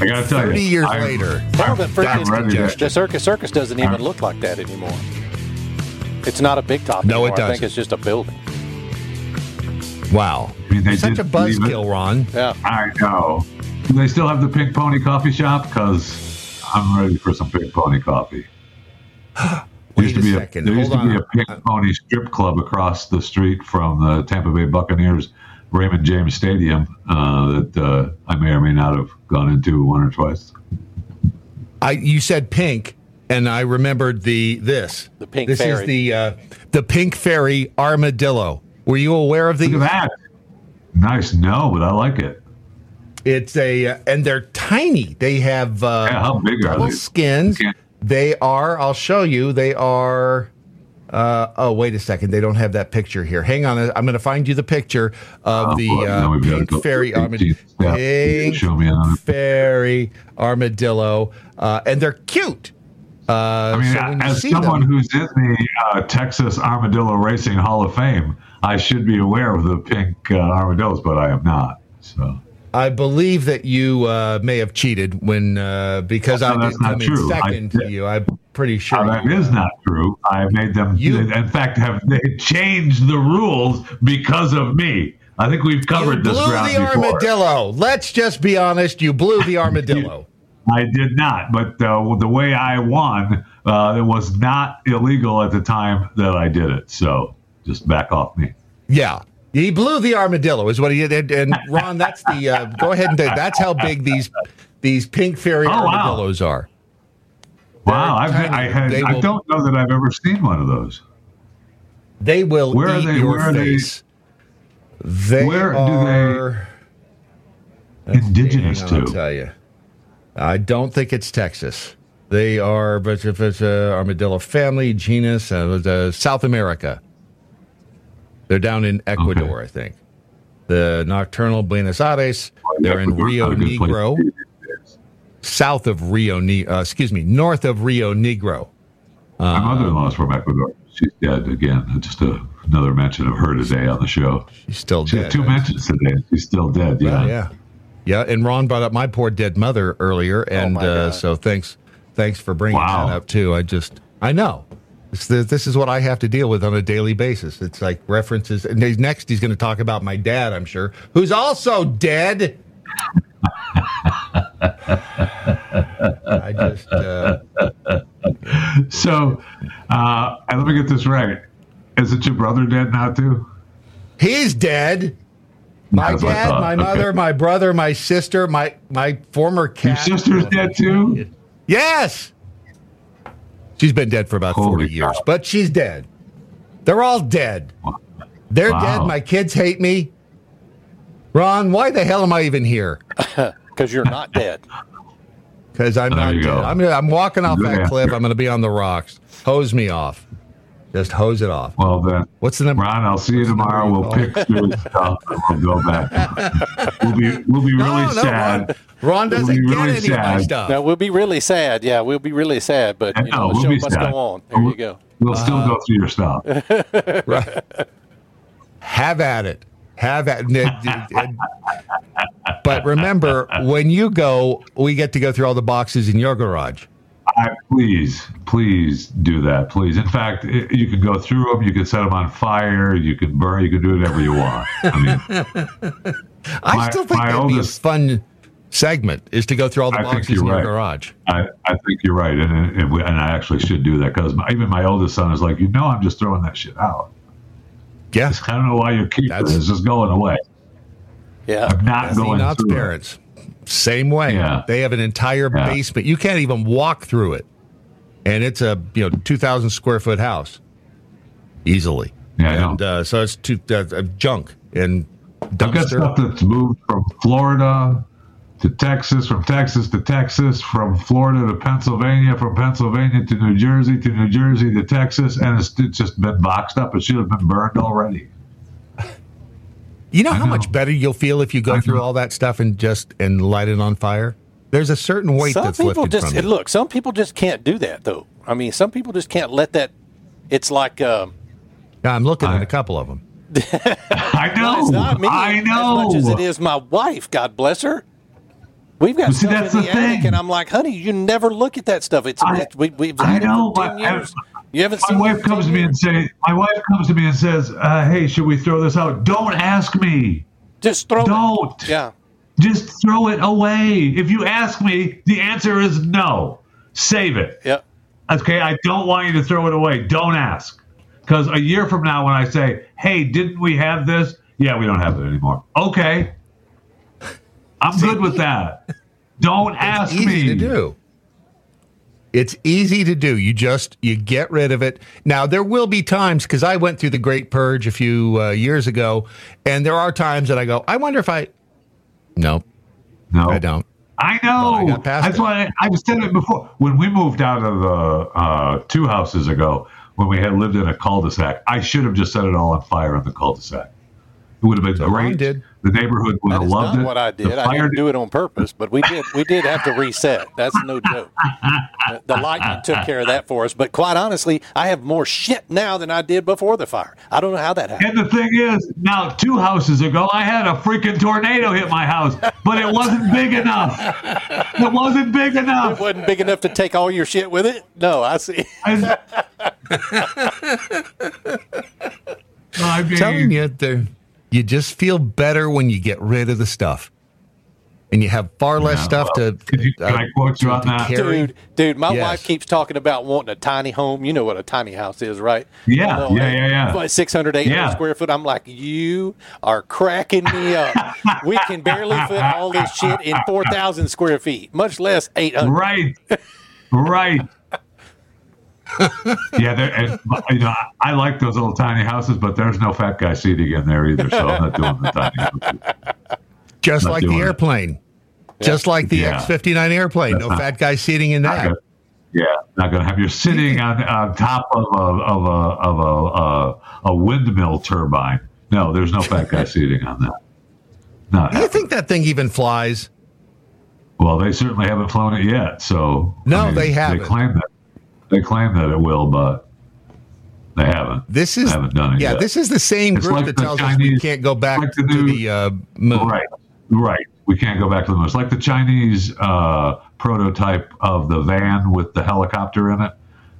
I got to tell you, 30 years I'm- later. Well, the, I'm freaking, ready to- the Circus Circus doesn't even look like that anymore. It's not a big top No, anymore. it I doesn't. think it's just a building. Wow. I mean, they Such a buzzkill, Ron. Yeah. I know. Do they still have the Pink Pony Coffee Shop? Because I'm ready for some Pink Pony coffee. <gasps> There used Wait to a be second. there used Hold to be a Pink Pony strip club across the street from the Tampa Bay Buccaneers Raymond James Stadium uh, that uh, I may or may not have gone into one or twice. I you said pink, and I remembered the this. The pink This fairy. is the uh, the pink fairy armadillo. Were you aware of these? Look at that. Nice. No, but I like it. It's a uh, and they're tiny. They have uh, Yeah, how big are they? skins. They are. I'll show you. They are. Uh, oh, wait a second. They don't have that picture here. Hang on. I'm going to find you the picture of Oh, the uh, now we've gotta pink go fairy armadillo. Pink Show me another. fairy armadillo, uh, and they're cute. Uh, I mean, so as someone them, who's in the uh, Texas Armadillo Racing Hall of Fame, I should be aware of the pink uh, armadillos, but I am not. So I believe that you uh, may have cheated when uh, because No, I that's didn't not in true. I second to you. I'm pretty sure Uh, that you- is not true. I made them. You, in fact, have they changed the rules because of me? I think we've covered you this blew ground the before. armadillo. Let's just be honest. You blew the <laughs> armadillo. I did not, but uh, the way I won, uh, it was not illegal at the time that I did it. So just back off me. yeah, he blew the armadillo. Is what he did. And Ron, that's the. Uh, go ahead and that's how big these these pink fairy Oh, wow. armadillos are. Wow, I've. I, had, I will- don't know that I've ever seen one of those. They will Where are they- your where are they- face. They Where do they indigenous on, I'll tell you. I don't think it's Texas. They are, but if it's a armadillo family genus, uh, uh, South America. They're down in Ecuador, I think. The nocturnal Buenos Aires. They're in Rio not a good place Negro, south of Rio. Ne- uh, excuse me, north of Rio Negro. My mother-in-law is from Ecuador. She's dead again. Just a, another mention of her today on the show. She's still She dead. had two mentions today. She's still dead. Yeah. Well, yeah, yeah. And Ron brought up my poor dead mother earlier, and my uh, so thanks, thanks for bringing Wow. that up too. I just, I know. This is what I have to deal with on a daily basis. It's like references. And next, he's going to talk about my dad, I'm sure, who's also dead. I just. Uh, so, uh, let me get this right. Isn't your brother dead now, too? He's dead. My That's dad, my mother, okay. my brother, my sister, my my former cat. Your sister's dead too. Yes. She's been dead for about 40 years, but she's dead. They're all dead. They're Wow. dead. My kids hate me. Ron, why the hell am I even here? <laughs> Because you're not dead. Because I'm not dead. I'm, I'm walking off Good that answer. cliff. I'm going to be on the rocks. Hose me off. Just hose it off. Well then, what's the number? Ron, I'll see you tomorrow. We'll pick through stuff and we'll go back. <laughs> We'll be we'll be really no, sad. Ron We'll doesn't be get really any of my stuff. No, we'll be really sad. Yeah, we'll be really sad, but you know, No, the we'll show be must sad. go on. There you go. We'll still Uh, go through your stuff. <laughs> right. Have at it. Have at it. But remember, when you go, we get to go through all the boxes in your garage. I, please, please do that. Please. In fact, i you can go through them. You can set them on fire. You can burn. You can do whatever you want. I mean, <laughs> I My- still think my that'd oldest- be a fun segment is to go through all the I boxes in your right. garage. I, I think you're right, and and, we, and I actually should do that because even my oldest son is like, you know, I'm just throwing that shit out. Yeah, I don't know why you're keeping it. It's just going away. Yeah, I'm not That's going Enoch's through it. parents. Same way. Yeah. They have an entire Yeah. basement. You can't even walk through it. And it's a you know two thousand square foot house, easily. Yeah, I know. and uh, so it's two, uh, uh, junk and I've got stuff that's moved from Florida to Texas, from Texas to Texas, from Florida to Pennsylvania, from Pennsylvania to New Jersey, to New Jersey to Texas, and it's, it's just been boxed up. It should have been burned already. You know how much better you'll feel if you go through all that stuff and just and light it on fire. There's a certain weight some that's people lifted just from you. look. Some people just can't do that, though. I mean, some people just can't let that. It's like um, Yeah, I'm looking at a couple of them. <laughs> I no, it's not me. I know. as much as it is my wife. God bless her. We've got But see, stuff that's in the the, attic, thing. and I'm like, honey, you never look at that stuff. It's, it's we, we've I know, it for but ten years. You haven't My wife comes to me and say, my wife comes to me and says, uh, "Hey, should we throw this out?" Don't ask me. Just throw Don't. it. Yeah. Just throw it away. If you ask me, the answer is no. Save it. Yep. Okay, I don't want you to throw it away. Don't ask. Because a year from now, when I say, "Hey, didn't we have this?" Yeah, we don't have it anymore. Okay, I'm good with that. <laughs> Don't ask easy me. to do. It's easy to do. You just you get rid of it. Now there will be times because I went through the Great Purge a few uh, years ago, and there are times that I go, I wonder if I. No, no, I don't. I know. I That's it. why I, I've said it before. When we moved out of the uh, two houses ago, when we had lived in a cul-de-sac, I should have just set it all on fire in the cul-de-sac. It would have been so great. The neighborhood would have loved not it. what I The did. I didn't do it on purpose, but we did. We did have to reset. That's no joke. The- the lightning took care of that for us. But quite honestly, I have more shit now than I did before the fire. I don't know how that happened. And the thing is, now two houses ago, I had a freaking tornado hit my house, but it wasn't big enough. It wasn't big enough. It wasn't big enough to take all your shit with it. No, I see. I <laughs> mean, telling you, there, you just feel better when you get rid of the stuff, and you have far less Yeah, stuff well, to. can you- can I quote you uh, on that? carry. Dude, dude, my Yes. wife keeps talking about wanting a tiny home. You know what a tiny house is, right? Yeah, You know, yeah, yeah, yeah. Like 600, 800 Yeah. square foot. I'm like, you are cracking me up. we can barely fit all this shit in 4,000 square feet, much less 800. Right. Right. Yeah, and, you know, I- I like those little tiny houses, but there's no fat guy seating in there either, so I'm not doing the tiny houses. Just like the doing it. airplane. Just like the Yeah. X 59 airplane. That's No not- fat guy seating in that. Okay. Yeah, not going to have you sitting on, on top of a of a of a, uh, a windmill turbine. No, there's no fat guy seating on that. Not Do you think that thing even flies? well. They certainly haven't flown it yet. So No, they haven't. They claim that they claim that it will, but they haven't. This is They haven't done it yeah. yet. This is the same It's group like that tells us we can't go back like to the uh, moon. Right, right. We can't go back to the moon. It's like the Chinese uh, prototype of the van with the helicopter in it,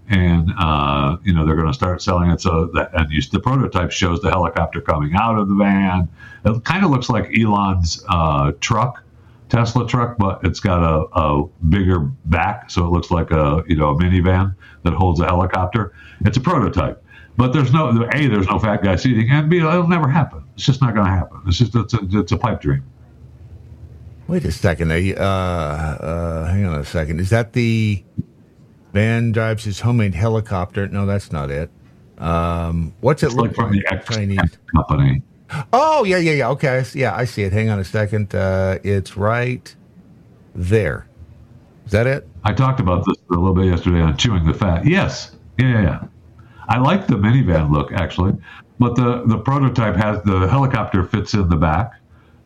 and uh, you know they're going to start selling it. So that and you, the prototype shows the helicopter coming out of the van. It kind of looks like Elon's uh, truck Tesla truck, but it's got a, a bigger back, so it looks like a you know a minivan that holds a helicopter. It's a prototype, but there's no a there's no fat guy seating, and b it'll never happen. It's just not going to happen. It's just it's a, it's a pipe dream. Wait a second. Uh, uh, hang on a second. Is that the van drives his homemade helicopter? No, that's not it. Um, what's it It's look like from the X Chinese company. Oh yeah, yeah, yeah. Okay, I see- yeah, I see it. Hang on a second. Uh, it's right there. Is that it? I talked about this a little bit yesterday on chewing the fat. Yes, yeah, yeah. yeah. I like the minivan look actually, but the the prototype has the helicopter fits in the back,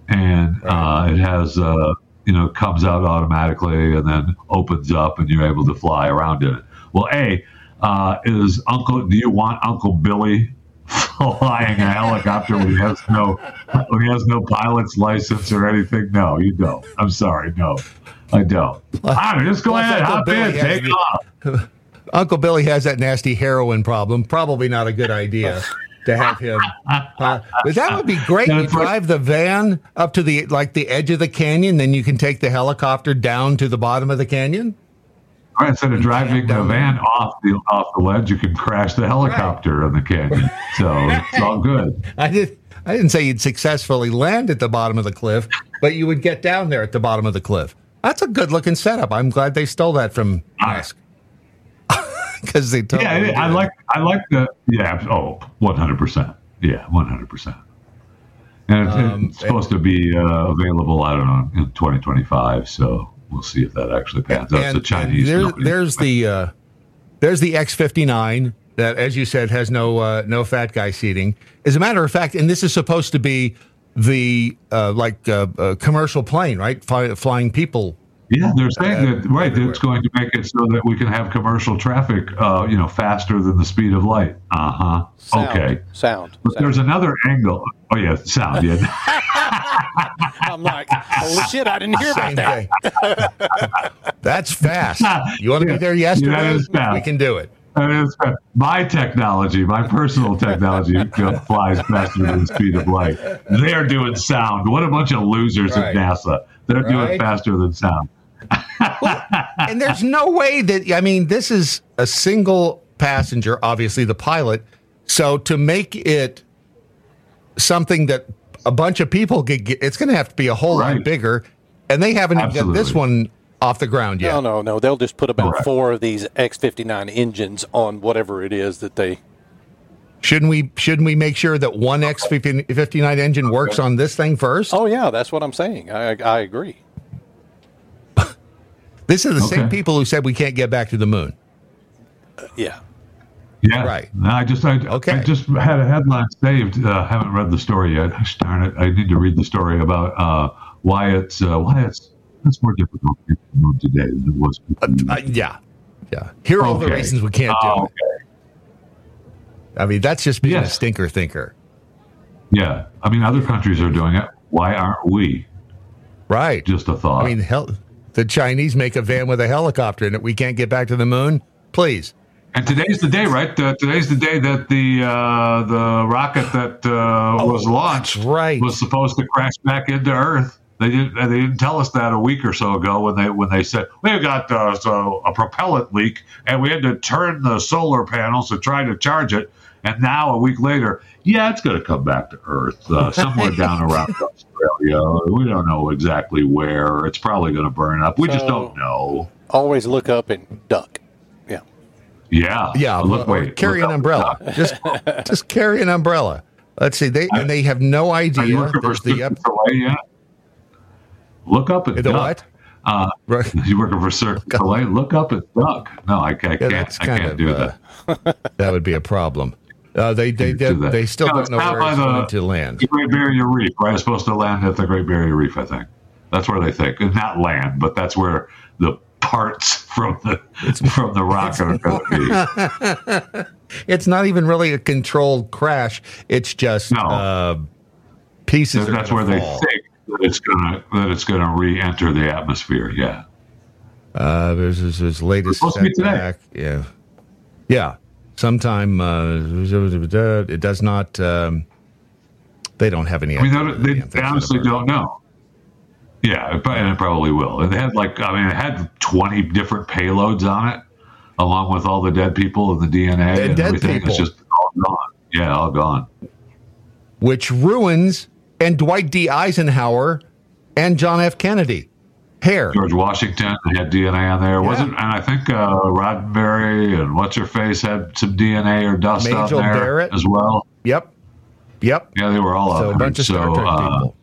and uh, it has uh, you know comes out automatically and then opens up, and you're able to fly around in it. Well, a uh, is Uncle. Do you want Uncle Billy <laughs> flying a helicopter when he has no when he has no pilot's license or anything? No, you don't. I'm sorry, no, I don't. Ah, just go ahead, Uncle hop Billy in, has take the- off. <laughs> Uncle Billy has that nasty heroin problem. Probably not a good idea to have him. Uh, but that would be great. You drive the van up to the like the edge of the canyon, then you can take the helicopter down to the bottom of the canyon. Right, instead of driving the van off the off the ledge, you can crash the helicopter in the canyon. So it's all good. I did. I didn't say you'd successfully land at the bottom of the cliff, but you would get down there at the bottom of the cliff. That's a good looking setup. I'm glad they stole that from Musk <laughs> because they totally Yeah. I like I like the yeah. oh Oh, one hundred percent. Yeah, one hundred percent. And it's, Um, it's supposed to be uh, available. I don't know in twenty twenty five. So we'll see if that actually pans out. It's a And- Chinese. There, there's the uh, there's the X59 that, as you said, has no uh, no fat guy seating. As a matter of fact, and this is supposed to be the uh, like uh, uh, commercial plane, right? Fly, flying people. Yeah, they're saying that right. that It's going to make it so that we can have commercial traffic, uh, you know, faster than the speed of light. Uh huh. Okay. Sound. But there's another angle. Oh yeah, sound. Yeah. <laughs> I'm like, holy shit, I didn't hear about Same that. That's fast. <laughs> You want to be there yesterday? is fast. We can do it. That is fa- my technology, my personal technology, <laughs> flies faster than the speed of light. They're doing sound. What a bunch of losers Right. at NASA. They're doing faster than sound. and there's no way that I mean this is a single passenger, obviously the pilot. So to make it something that a bunch of people could get, it's going to have to be a whole lot bigger, and they haven't even got this one off the ground yet. No, no, no. They'll just put about four of these X59 engines on whatever it is that they. Shouldn't we? Shouldn't we make sure that one X fifty nine engine works on this thing first? Oh yeah, that's what I'm saying. I I agree. <laughs> This is the same people who said we can't get back to the moon. Uh, yeah. Yeah. Right. I just I, I just had a headline saved. Uh, haven't read the story yet. <laughs> Darn it! I need to read the story about uh, why it's uh, why it's it's more difficult to get to the moon today than it was. Uh, yeah, yeah. Here are all the reasons we can't do Oh, it. I mean, that's just being a stinker thinker. Yeah, I mean, other countries are doing it. Why aren't we? Right. Just a thought. I mean, hell, the Chinese make a van with a helicopter in it. We can't get back to the moon. Please. And today's the day, right? Uh, today's the day that the uh, the rocket that uh, was launched right. was supposed to crash back into Earth. They didn't. They didn't tell us that a week or so ago when they when they said we've got uh, so a propellant leak and we had to turn the solar panels to try to charge it. And now a week later, yeah, it's going to come back to Earth uh, somewhere down around <laughs> Australia. We don't know exactly where. It's probably going to burn up. We just don't know. Always look up and duck. Yeah. Yeah. Look, wait. carry look an umbrella. Just, <laughs> just carry an umbrella. Let's see. They and they have no idea. for the Soleil yet? Look up at The duck. what? Uh, <laughs> You working for Cirque du Soleil? Look up at duck. No, I, I can't. I can't of, do uh, that. that would be a problem. Uh, they they they, do they still No, don't know where it's the- going to land. The Great Barrier Reef, right? It's supposed to land at the Great Barrier Reef, I think. That's where they think. Not land, but that's where the parts from the it's, <laughs> from the rocket be. <laughs> it's not even really a controlled crash. It's just uh, pieces. That's where they think that it's gonna that it's gonna re-enter the atmosphere. Yeah. Uh, there's this, this latest supposed to today. setback. Yeah, yeah. Sometime uh, it does not. Um, they don't have any. I mean, they, they, they honestly don't know. Yeah, it, and it probably will. They had like, I mean, it had 20 different payloads on it, along with all the dead people and the DNA and, dead everything. people. It's just all gone. Yeah, all gone. which ruins and Dwight D. Eisenhower and John F. Kennedy. Hair. George Washington had DNA on there, wasn't? And I think uh, Roddenberry and what's her face had some DNA or dust on there Barrett. as well. Yep. Yep. Yeah, they were all So on a there. bunch of Star So, Trek uh, people.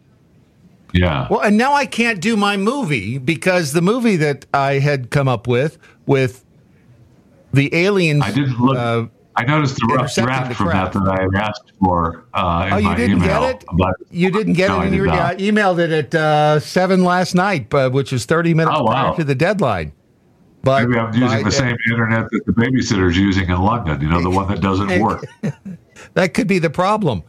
Yeah. Well, and now I can't do my movie because the movie that I had come up with with the aliens. I didn't look. Uh, I noticed the rough draft from that that I had asked for uh, in oh, you my didn't email. get it. But you didn't get No, it in did your. not. I emailed it at uh, seven last night, uh, which was thirty minutes Oh, wow. prior to the deadline. But maybe I'm using the same internet that the babysitter's using in London. You know, the one that doesn't work. <laughs> That could be the problem.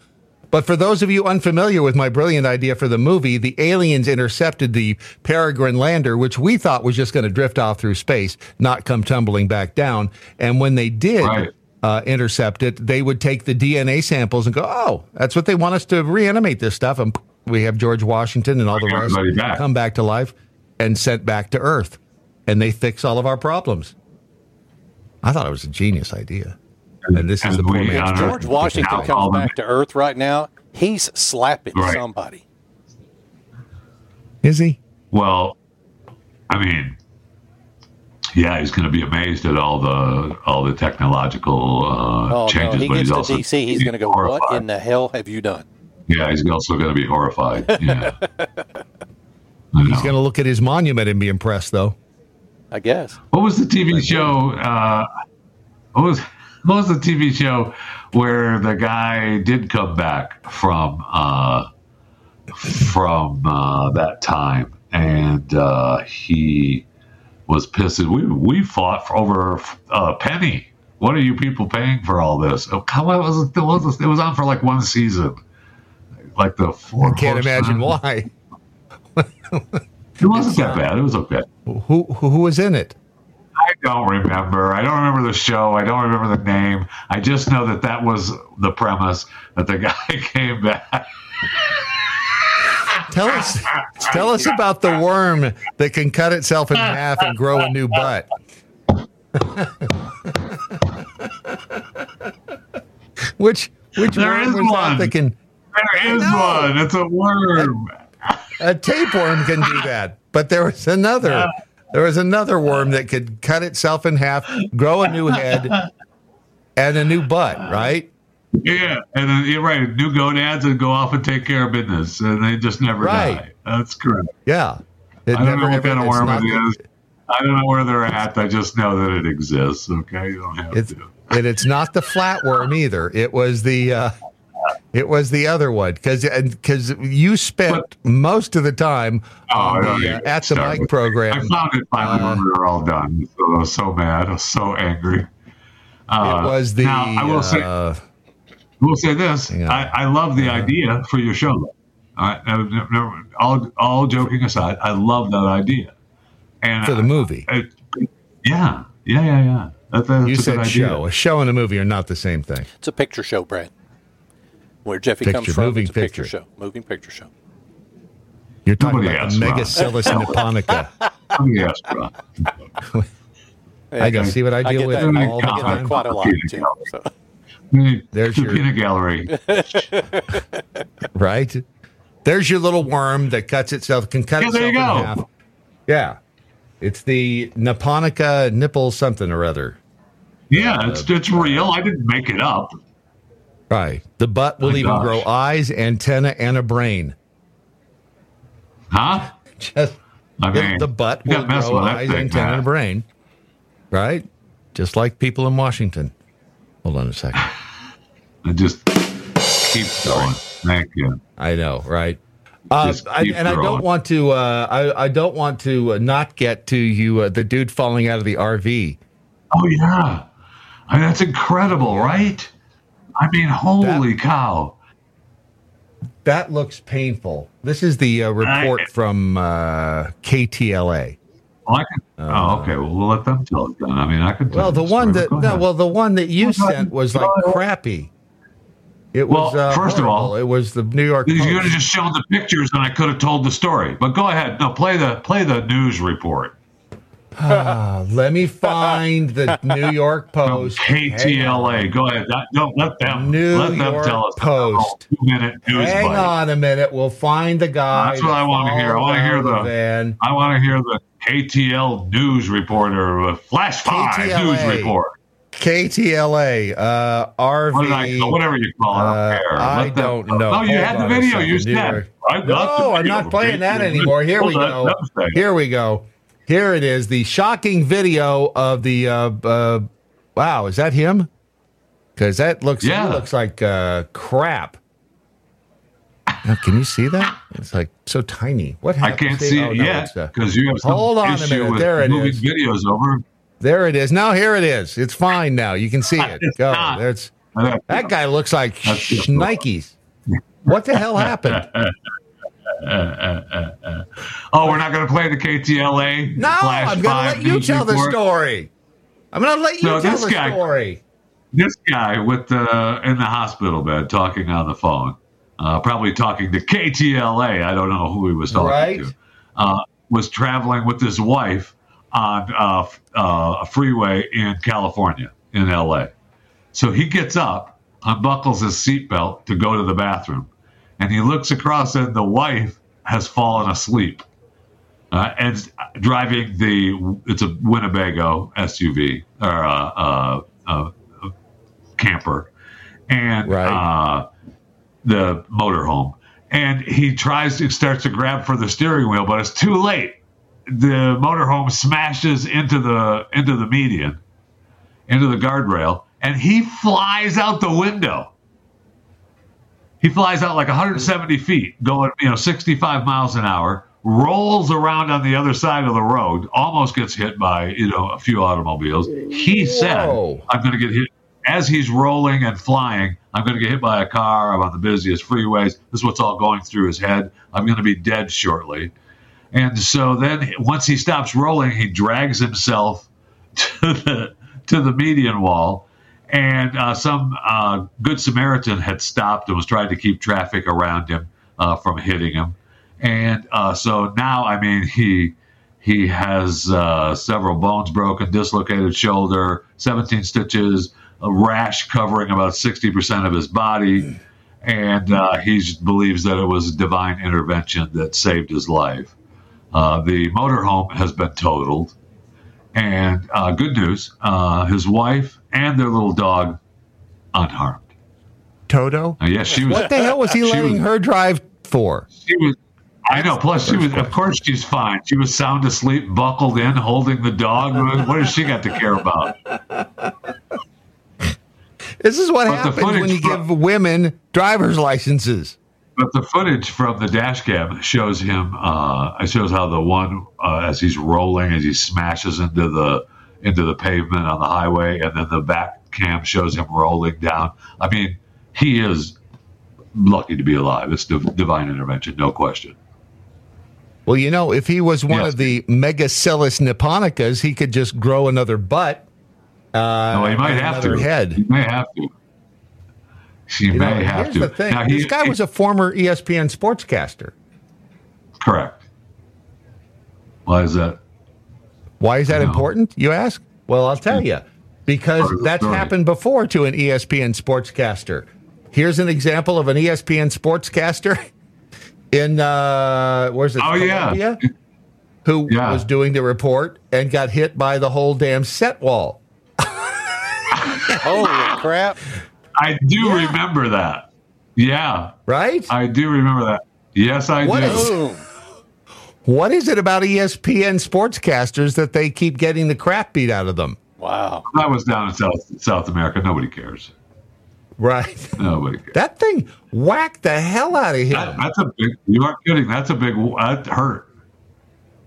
But for those of you unfamiliar with my brilliant idea for the movie, the aliens intercepted the Peregrine lander, which we thought was just going to drift off through space, not come tumbling back down. And when they did uh, intercept it, they would take the DNA samples and go, "Oh, that's what they want us to reanimate this stuff." And we have George Washington and all the rest back. come back to life and sent back to Earth, and they fix all of our problems. I thought it was a genius idea. And this is the poor If man's George Washington comes back to Earth right now, he's slapping Right. somebody. Is he? Well, I mean, yeah, he's going to be amazed at all the all the technological uh, Oh no, changes, he but gets he's to also DC, he's going to go, horrified. "What in the hell have you done?" Yeah, he's also going to be horrified. Yeah, <laughs> He's going to look at his monument and be impressed, though. I guess. What was the TV show? Uh, what was what <laughs> was the TV show where the guy did come back from uh, from uh, that time, and uh, he was pissed. We we fought for over a penny. What are you people paying for all this? Oh, come on, it was it was it was on for like one season, like the four. I can't imagine why. <laughs> It wasn't that bad. It was okay. Who, who who was in it? I don't remember. I don't remember the show. I don't remember the name. I just know that that was the premise that the <laughs> guy came back. Tell us tell us about the worm that can cut itself in half and grow a new butt. <laughs> which which There worm is was one. that can There is one. It's a worm. a tapeworm can do that. But there was another there was another worm that could cut itself in half, grow a new head, and a new butt, right? Yeah, and then you're right. New gonads and go off and take care of business, and they just never Right. die. That's correct. Yeah. It I don't know what kind of worm it the- I don't know where they're at. I just know that it exists. Okay, you don't have It's to. and it's not the flatworm either. It was the uh, it was the other one because because you spent most of the time Oh, on the, even uh, at the start mic program. I found it finally Uh, when we were all done. So I was so mad. I was so angry. Uh, it was the now, I will say. uh, I will say this: I, I love the idea for your show. Though. I, I, never- all, all joking aside, I love that idea. And for the movie. I- yeah, yeah, yeah, yeah. That, that's you a said good idea. show. A show and a movie are not the same thing. It's a picture show, Brad. Where Jeffy Picture, comes from, moving it's a picture, picture. show. Moving picture show. You're talking Nobody about asked, the Ron. Megasyllis <laughs> nipponica. Nobody asked, I can see what I I deal get with that- all I the time. quite a lot, too. So. There's your peanut gallery. <laughs> right. There's your little worm that cuts itself can cut Yeah, there itself you in half. Yeah, it's the nipponica nipple something or other. Yeah, it's uh, it's real. I didn't make it up. Right. The butt will My even gosh. grow eyes, antenna, and a brain. Huh? <laughs> Just I the- mean, the butt will grow eyes, thing, antenna, man. and a brain. Right. Just like people in Washington. Hold on a second. I just keep going. Thank you. I know, right? Uh, I, and I don't want to. Uh, I, I don't want to uh, not get to you. Uh, the dude falling out of the RV. Oh yeah, I mean, that's incredible, right? I mean, holy cow! That looks painful. This is the uh, report from uh, KTLA. Well, I can, oh, okay. Well, we'll let them tell it then. I mean, I Uh, Well, the one story, that no, ahead. well, the one that you ahead. sent was like crappy. It was. Well, uh, first of all- it was the New York. You could have just shown the pictures, and I could have told the story. But go ahead. No, play the play the news report. Ah, let me find the New York <laughs> Post. KTLA. Go ahead. Don't let them New let them York tell us. Post. Two minute news Hang bite. on a minute. We'll find the guy. That's what I want to hear. I want to hear the. van. I want to hear the KTL news reporter, uh, Flash Five KTLA. news report. KTLA, uh, RV. What I- whatever you call it. I don't uh. I don't know. No, you Hold had the video. You said. York- got the No, I'm not from playing that anymore. Here we go. that- that was Here we go. Here it is. The shocking video of the. Uh, uh, wow, is that him? Because that looks. Yeah. He looks like uh, crap. Now, can you see that? It's like so tiny. What happened? I can't see oh, it no, yet uh, because you have some Hold on a issue minute. with There it moving is. videos over. There it is. Now here it is. It's fine now. You can see <laughs> it. Go. That's <laughs> that guy looks like Nikes. <laughs> What the hell happened? Oh, we're not going to play the KTLA. No, Flash I'm going to let you tell the story. I'm going to let you tell the guy- story. This guy with the in the hospital bed talking on the phone, uh, probably talking to KTLA. I don't know who he was talking Right. to. Uh, was traveling with his wife on uh, uh, a freeway in California, in LA. So he gets up, unbuckles his seatbelt to go to the bathroom, and he looks across, and the wife has fallen asleep. Uh, and driving the it's a Winnebago SUV or uh, uh, uh, camper, and uh, the motorhome. And he tries to starts to grab for the steering wheel, but it's too late. The motorhome smashes into the into the median, into the guardrail, and he flies out the window. He flies out like 170 feet, going you know 65 miles an hour, rolls around on the other side of the road, almost gets hit by you know a few automobiles. He said, Whoa. "I'm going to get hit." As he's rolling and flying, I'm going to get hit by a car. I'm on the busiest freeways. This is what's all going through his head. I'm going to be dead shortly. And so then, once he stops rolling, he drags himself <laughs> to the to the median wall. And uh, some uh, good Samaritan had stopped and was trying to keep traffic around him uh, from hitting him. And uh, so now, I mean, he he has uh, several bones broken, dislocated shoulder, 17 stitches, a rash covering about 60% of his body. And uh, he believes that it was divine intervention that saved his life. The motorhome has been totaled. And good news his wife and their little dog unharmed. Toto? Uh, yes, she was. What the hell was he she letting was- her drive for? She was. I know. Plus, she was. Of course, she's fine. She was sound asleep, buckled in, holding the dog. What does she got to care about? This is what But happens when you from- give women driver's licenses. But the footage from the dash cam shows him. Uh, shows how the one uh, as he's rolling, as he smashes into the into the pavement on the highway, and then the back cam shows him rolling down. I mean, he is lucky to be alive. It's div- divine intervention, no question. Well, you know, if he was one of the Megasyllis nipponicas, he could just grow another butt. Uh, No, he might have to. head. He may have to. She You know, may have here's to. the thing. Now, he- this guy he- was a former ESPN sportscaster. correct. Why is that? Why is that important, you ask? Well, I'll tell you. Because Part of the that's story. happened before to an ESPN sportscaster. Here's an example of an ESPN sportscaster <laughs> in, uh, where's it? Oh, yeah. <laughs> Who Yeah. was doing the report and got hit by the whole damn set wall. <laughs> Holy crap. I do remember that. Yeah. Right? I do remember that. Yes, I What do. is- What is it about ESPN sportscasters that they keep getting the crap beat out of them? Wow. That was down in South South America. Nobody cares. Right. Nobody cares. That thing whacked the hell out of him. That, that's a big. You aren't kidding. That's a big. That hurt.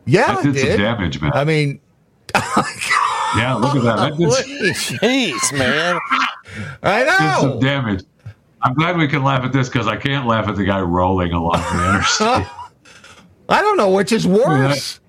yeah, that it did some damage, man. I mean, <laughs> oh Yeah, look at that. That did, Jeez, man. I did some damage. I'm glad we can laugh at this because I can't laugh at the guy rolling along the <laughs> interstate. I don't know which is worse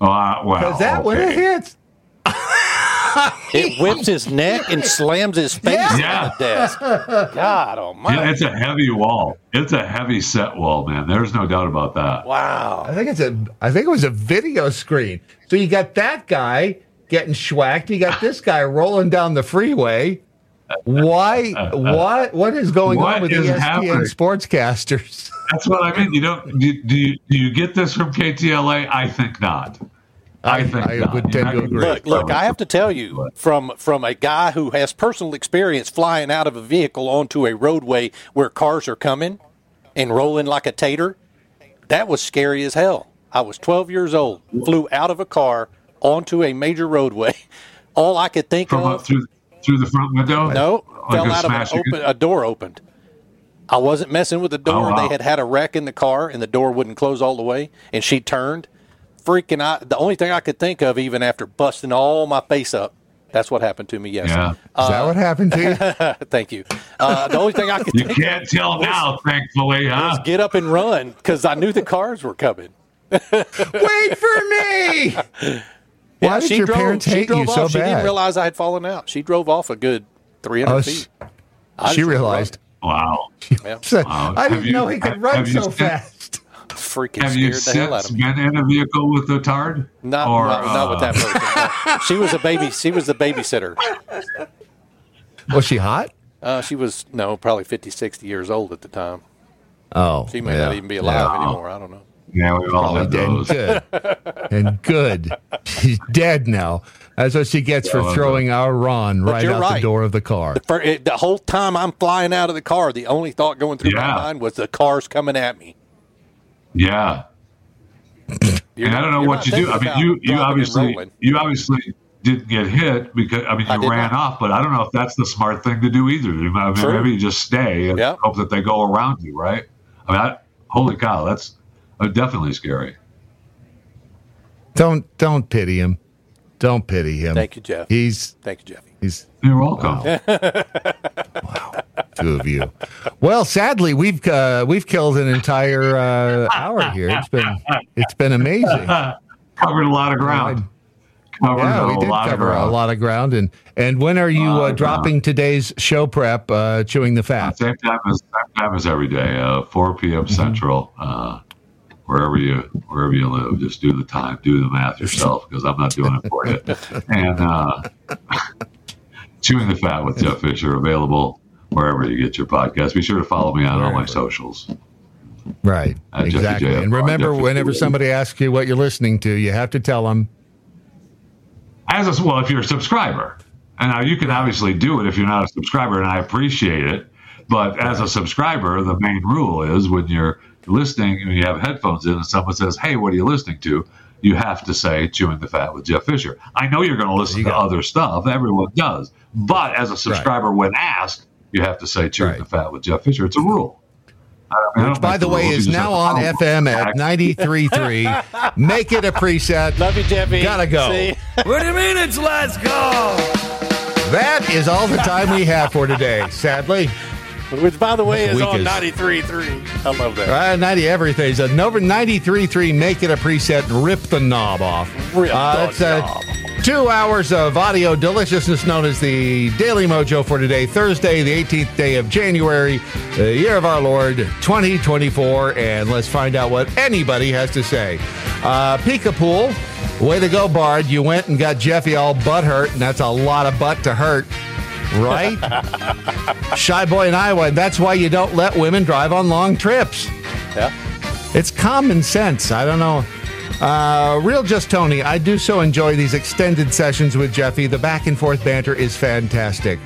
Oh, uh, wow. because that when it hits. <laughs> it whips his neck and slams his face Yeah. on the desk. God almighty. Yeah, it's a heavy wall. It's a heavy set wall, man. There's no doubt about that. Wow. I think it's a. I think it was a video screen. So you got that guy getting schwacked. You got this guy rolling down the freeway. Why? <laughs> Uh, uh, what? What is going What on with ESPN happening? sportscasters? <laughs> That's what I mean. You don't do, do you do you get this from KTLA? I think not. I think I would tend to agree. Look, look, I have to tell you from from a guy who has personal experience flying out of a vehicle onto a roadway where cars are coming and rolling like a tater. That was scary as hell. I was 12 years old, flew out of a car onto a major roadway. <laughs> All I could think from of up through through the front window. No, Like fell a out of smash you open, a door opened. I wasn't messing with the door. Oh, wow. They had had a wreck in the car, and the door wouldn't close all the way. And she turned, freaking out. The only thing I could think of, even after busting all my face up, that's what happened to me Yes. Yeah. Is that what happened to you? <laughs> Thank you. Uh, the only thing I could <laughs> You think can't tell was- now, thankfully, was huh? get up and run because I knew the cars were coming. Wait for me! <laughs> Why did she your drove, parents she hate drove you off. so She didn't realize I had fallen out. She drove off a good 300 Oh, feet. she, I she realized. Wow. <laughs> Yeah. So, Wow. I didn't you- know he could have- run have you so fast. freaking Have you scared the hell out since of me. been in a vehicle with a tard? Not, Or, not, not with uh, that person. No. <laughs> She was a baby. She was the babysitter. Was she hot? Uh, she was no, probably 50, 60 years old at the time. Oh, She may yeah. not even be alive Yeah. anymore. I don't know. Yeah, we've all had and those. good. <laughs> and good. She's dead now. That's what she gets Yeah, for well, throwing our Ron But right you're out the door of the car. For it, the whole time I'm flying out of the car, the only thought going through Yeah. my mind was the car's coming at me. Yeah. You're and I don't know what you do. I mean, you you obviously you obviously didn't get hit because I mean you did ran not. off, but I don't know if that's the smart thing to do either. I mean, True. maybe you just stay and Yeah. hope that they go around you, right? I mean, I, holy cow, that's uh, definitely scary. Don't don't pity him. Don't pity him. Thank you, Jeff. He's Thank you, Jeffy. he's You're welcome. <laughs> Wow, two of you. Well, sadly, we've uh, we've killed an entire uh, hour here. It's been it's been amazing. <laughs> Covered a lot of ground. Covered Yeah, a we did lot of cover a ground. lot of ground. And and when are you uh, of dropping today's show prep? Uh, chewing the fat. Same time as same time as every day, uh, 4 p.m. Mm-hmm. Central. Wherever you wherever you live, just do the time, do the math yourself because I'm not doing it for you. And uh, <laughs> chewing the fat with Jeff Fisher available wherever you get your podcast. Be sure to follow me on all my socials. Right. Uh, exactly. And remember, whenever somebody asks you what you're listening to, you have to tell them. As a, well, if you're a subscriber, and now you can obviously do it if you're not a subscriber, and I appreciate it. But as a subscriber, the main rule is when you're listening and you have headphones in, and someone says, "Hey, what are you listening to?" You have to say "Chewing the Fat" with Jeff Fisher. I know you're going to listen to other stuff; everyone does. But as a subscriber, when asked, you have to say "Chewing the Fat" with Jeff Fisher. It's a rule. I mean, Which, by make the way, rules, is now on to follow FM at 93.3. Make it a preset. Love you, Jeffy. Gotta go. See? <laughs> What do you mean it's let's go? <laughs> That is all the time we have for today, sadly. Which, by the way, is on is- 93.3. I love that. Uh, 90 everything's a Nova 93.3. Make it a preset rip the knob off. Rip uh, the uh, Two hours of audio deliciousness known as the Daily Mojo for today, Thursday, the 18th day of January, the year of our Lord 2024. And let's find out what anybody has to say. Uh, Peekapool, way to go, Bard. You went and got Jeffy all butt hurt, and that's a lot of butt to hurt, right? <laughs> Shy Boy in Iowa, and that's why you don't let women drive on long trips. Yeah. It's common sense. I don't know. Uh, Real Just Tony, I do so enjoy these extended sessions with Jeffy. The back and forth banter is fantastic.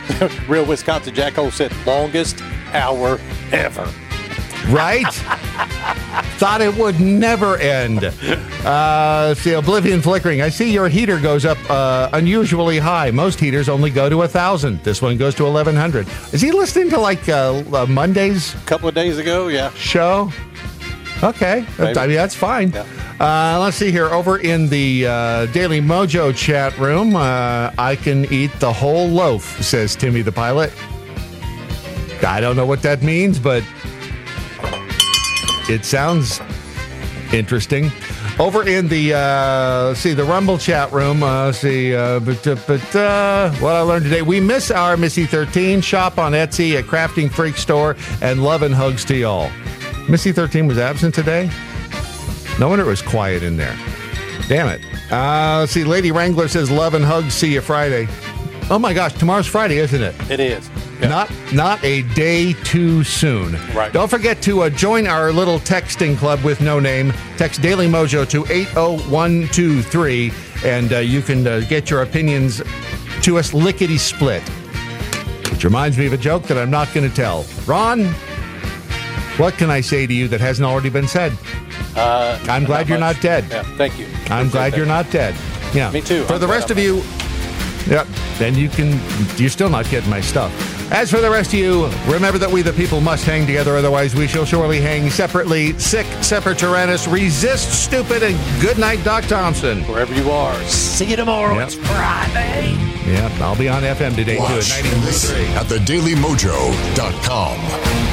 <laughs> Real Wisconsin Jack Hole said longest hour ever. Right? Thought it would never end. Uh, see, Oblivion flickering. I see your heater goes up uh, unusually high. Most heaters only go to a thousand. This one goes to eleven hundred. Is he listening to like uh, uh, Monday's A couple of days ago, yeah. show? Okay, Maybe. I mean that's fine. Uh, let's see here. Over in the uh, Daily Mojo chat room, uh, I can eat the whole loaf, says Timmy the pilot. I don't know what that means, but it sounds interesting. Over in the uh, see the Rumble chat room. Uh, see, uh, but uh, but uh, what I learned today: we miss our Missy thirteen shop on Etsy at Crafting Freak Store, and love and hugs to y'all. Missy thirteen was absent today. No wonder it was quiet in there. Damn it. Uh, see. Lady Wrangler says love and hugs. See you Friday. Oh my gosh, tomorrow's Friday, isn't it? It is. Not not a day too soon. Right. Don't forget to uh, join our little texting club with no name. Text Daily Mojo to 80123 and uh, you can uh, get your opinions to us lickety split. Which reminds me of a joke that I'm not going to tell. Ron, what can I say to you that hasn't already been said? Uh, I'm glad you're much. not dead. Yeah, thank you. I'm Appreciate glad that. you're not dead. Yeah. Me too. For I'm the rest I'm of you, yep, then you can, you're still not getting my stuff. As for the rest of you, remember that we the people must hang together, otherwise we shall surely hang separately. Sick, Semper Tyrannis, resist stupid, and good night, Doc Thompson. Wherever you are. See you tomorrow. Yep. It's Friday. Yeah, I'll be on FM today too at Watch and 90.3. listen at thedailymojo.com.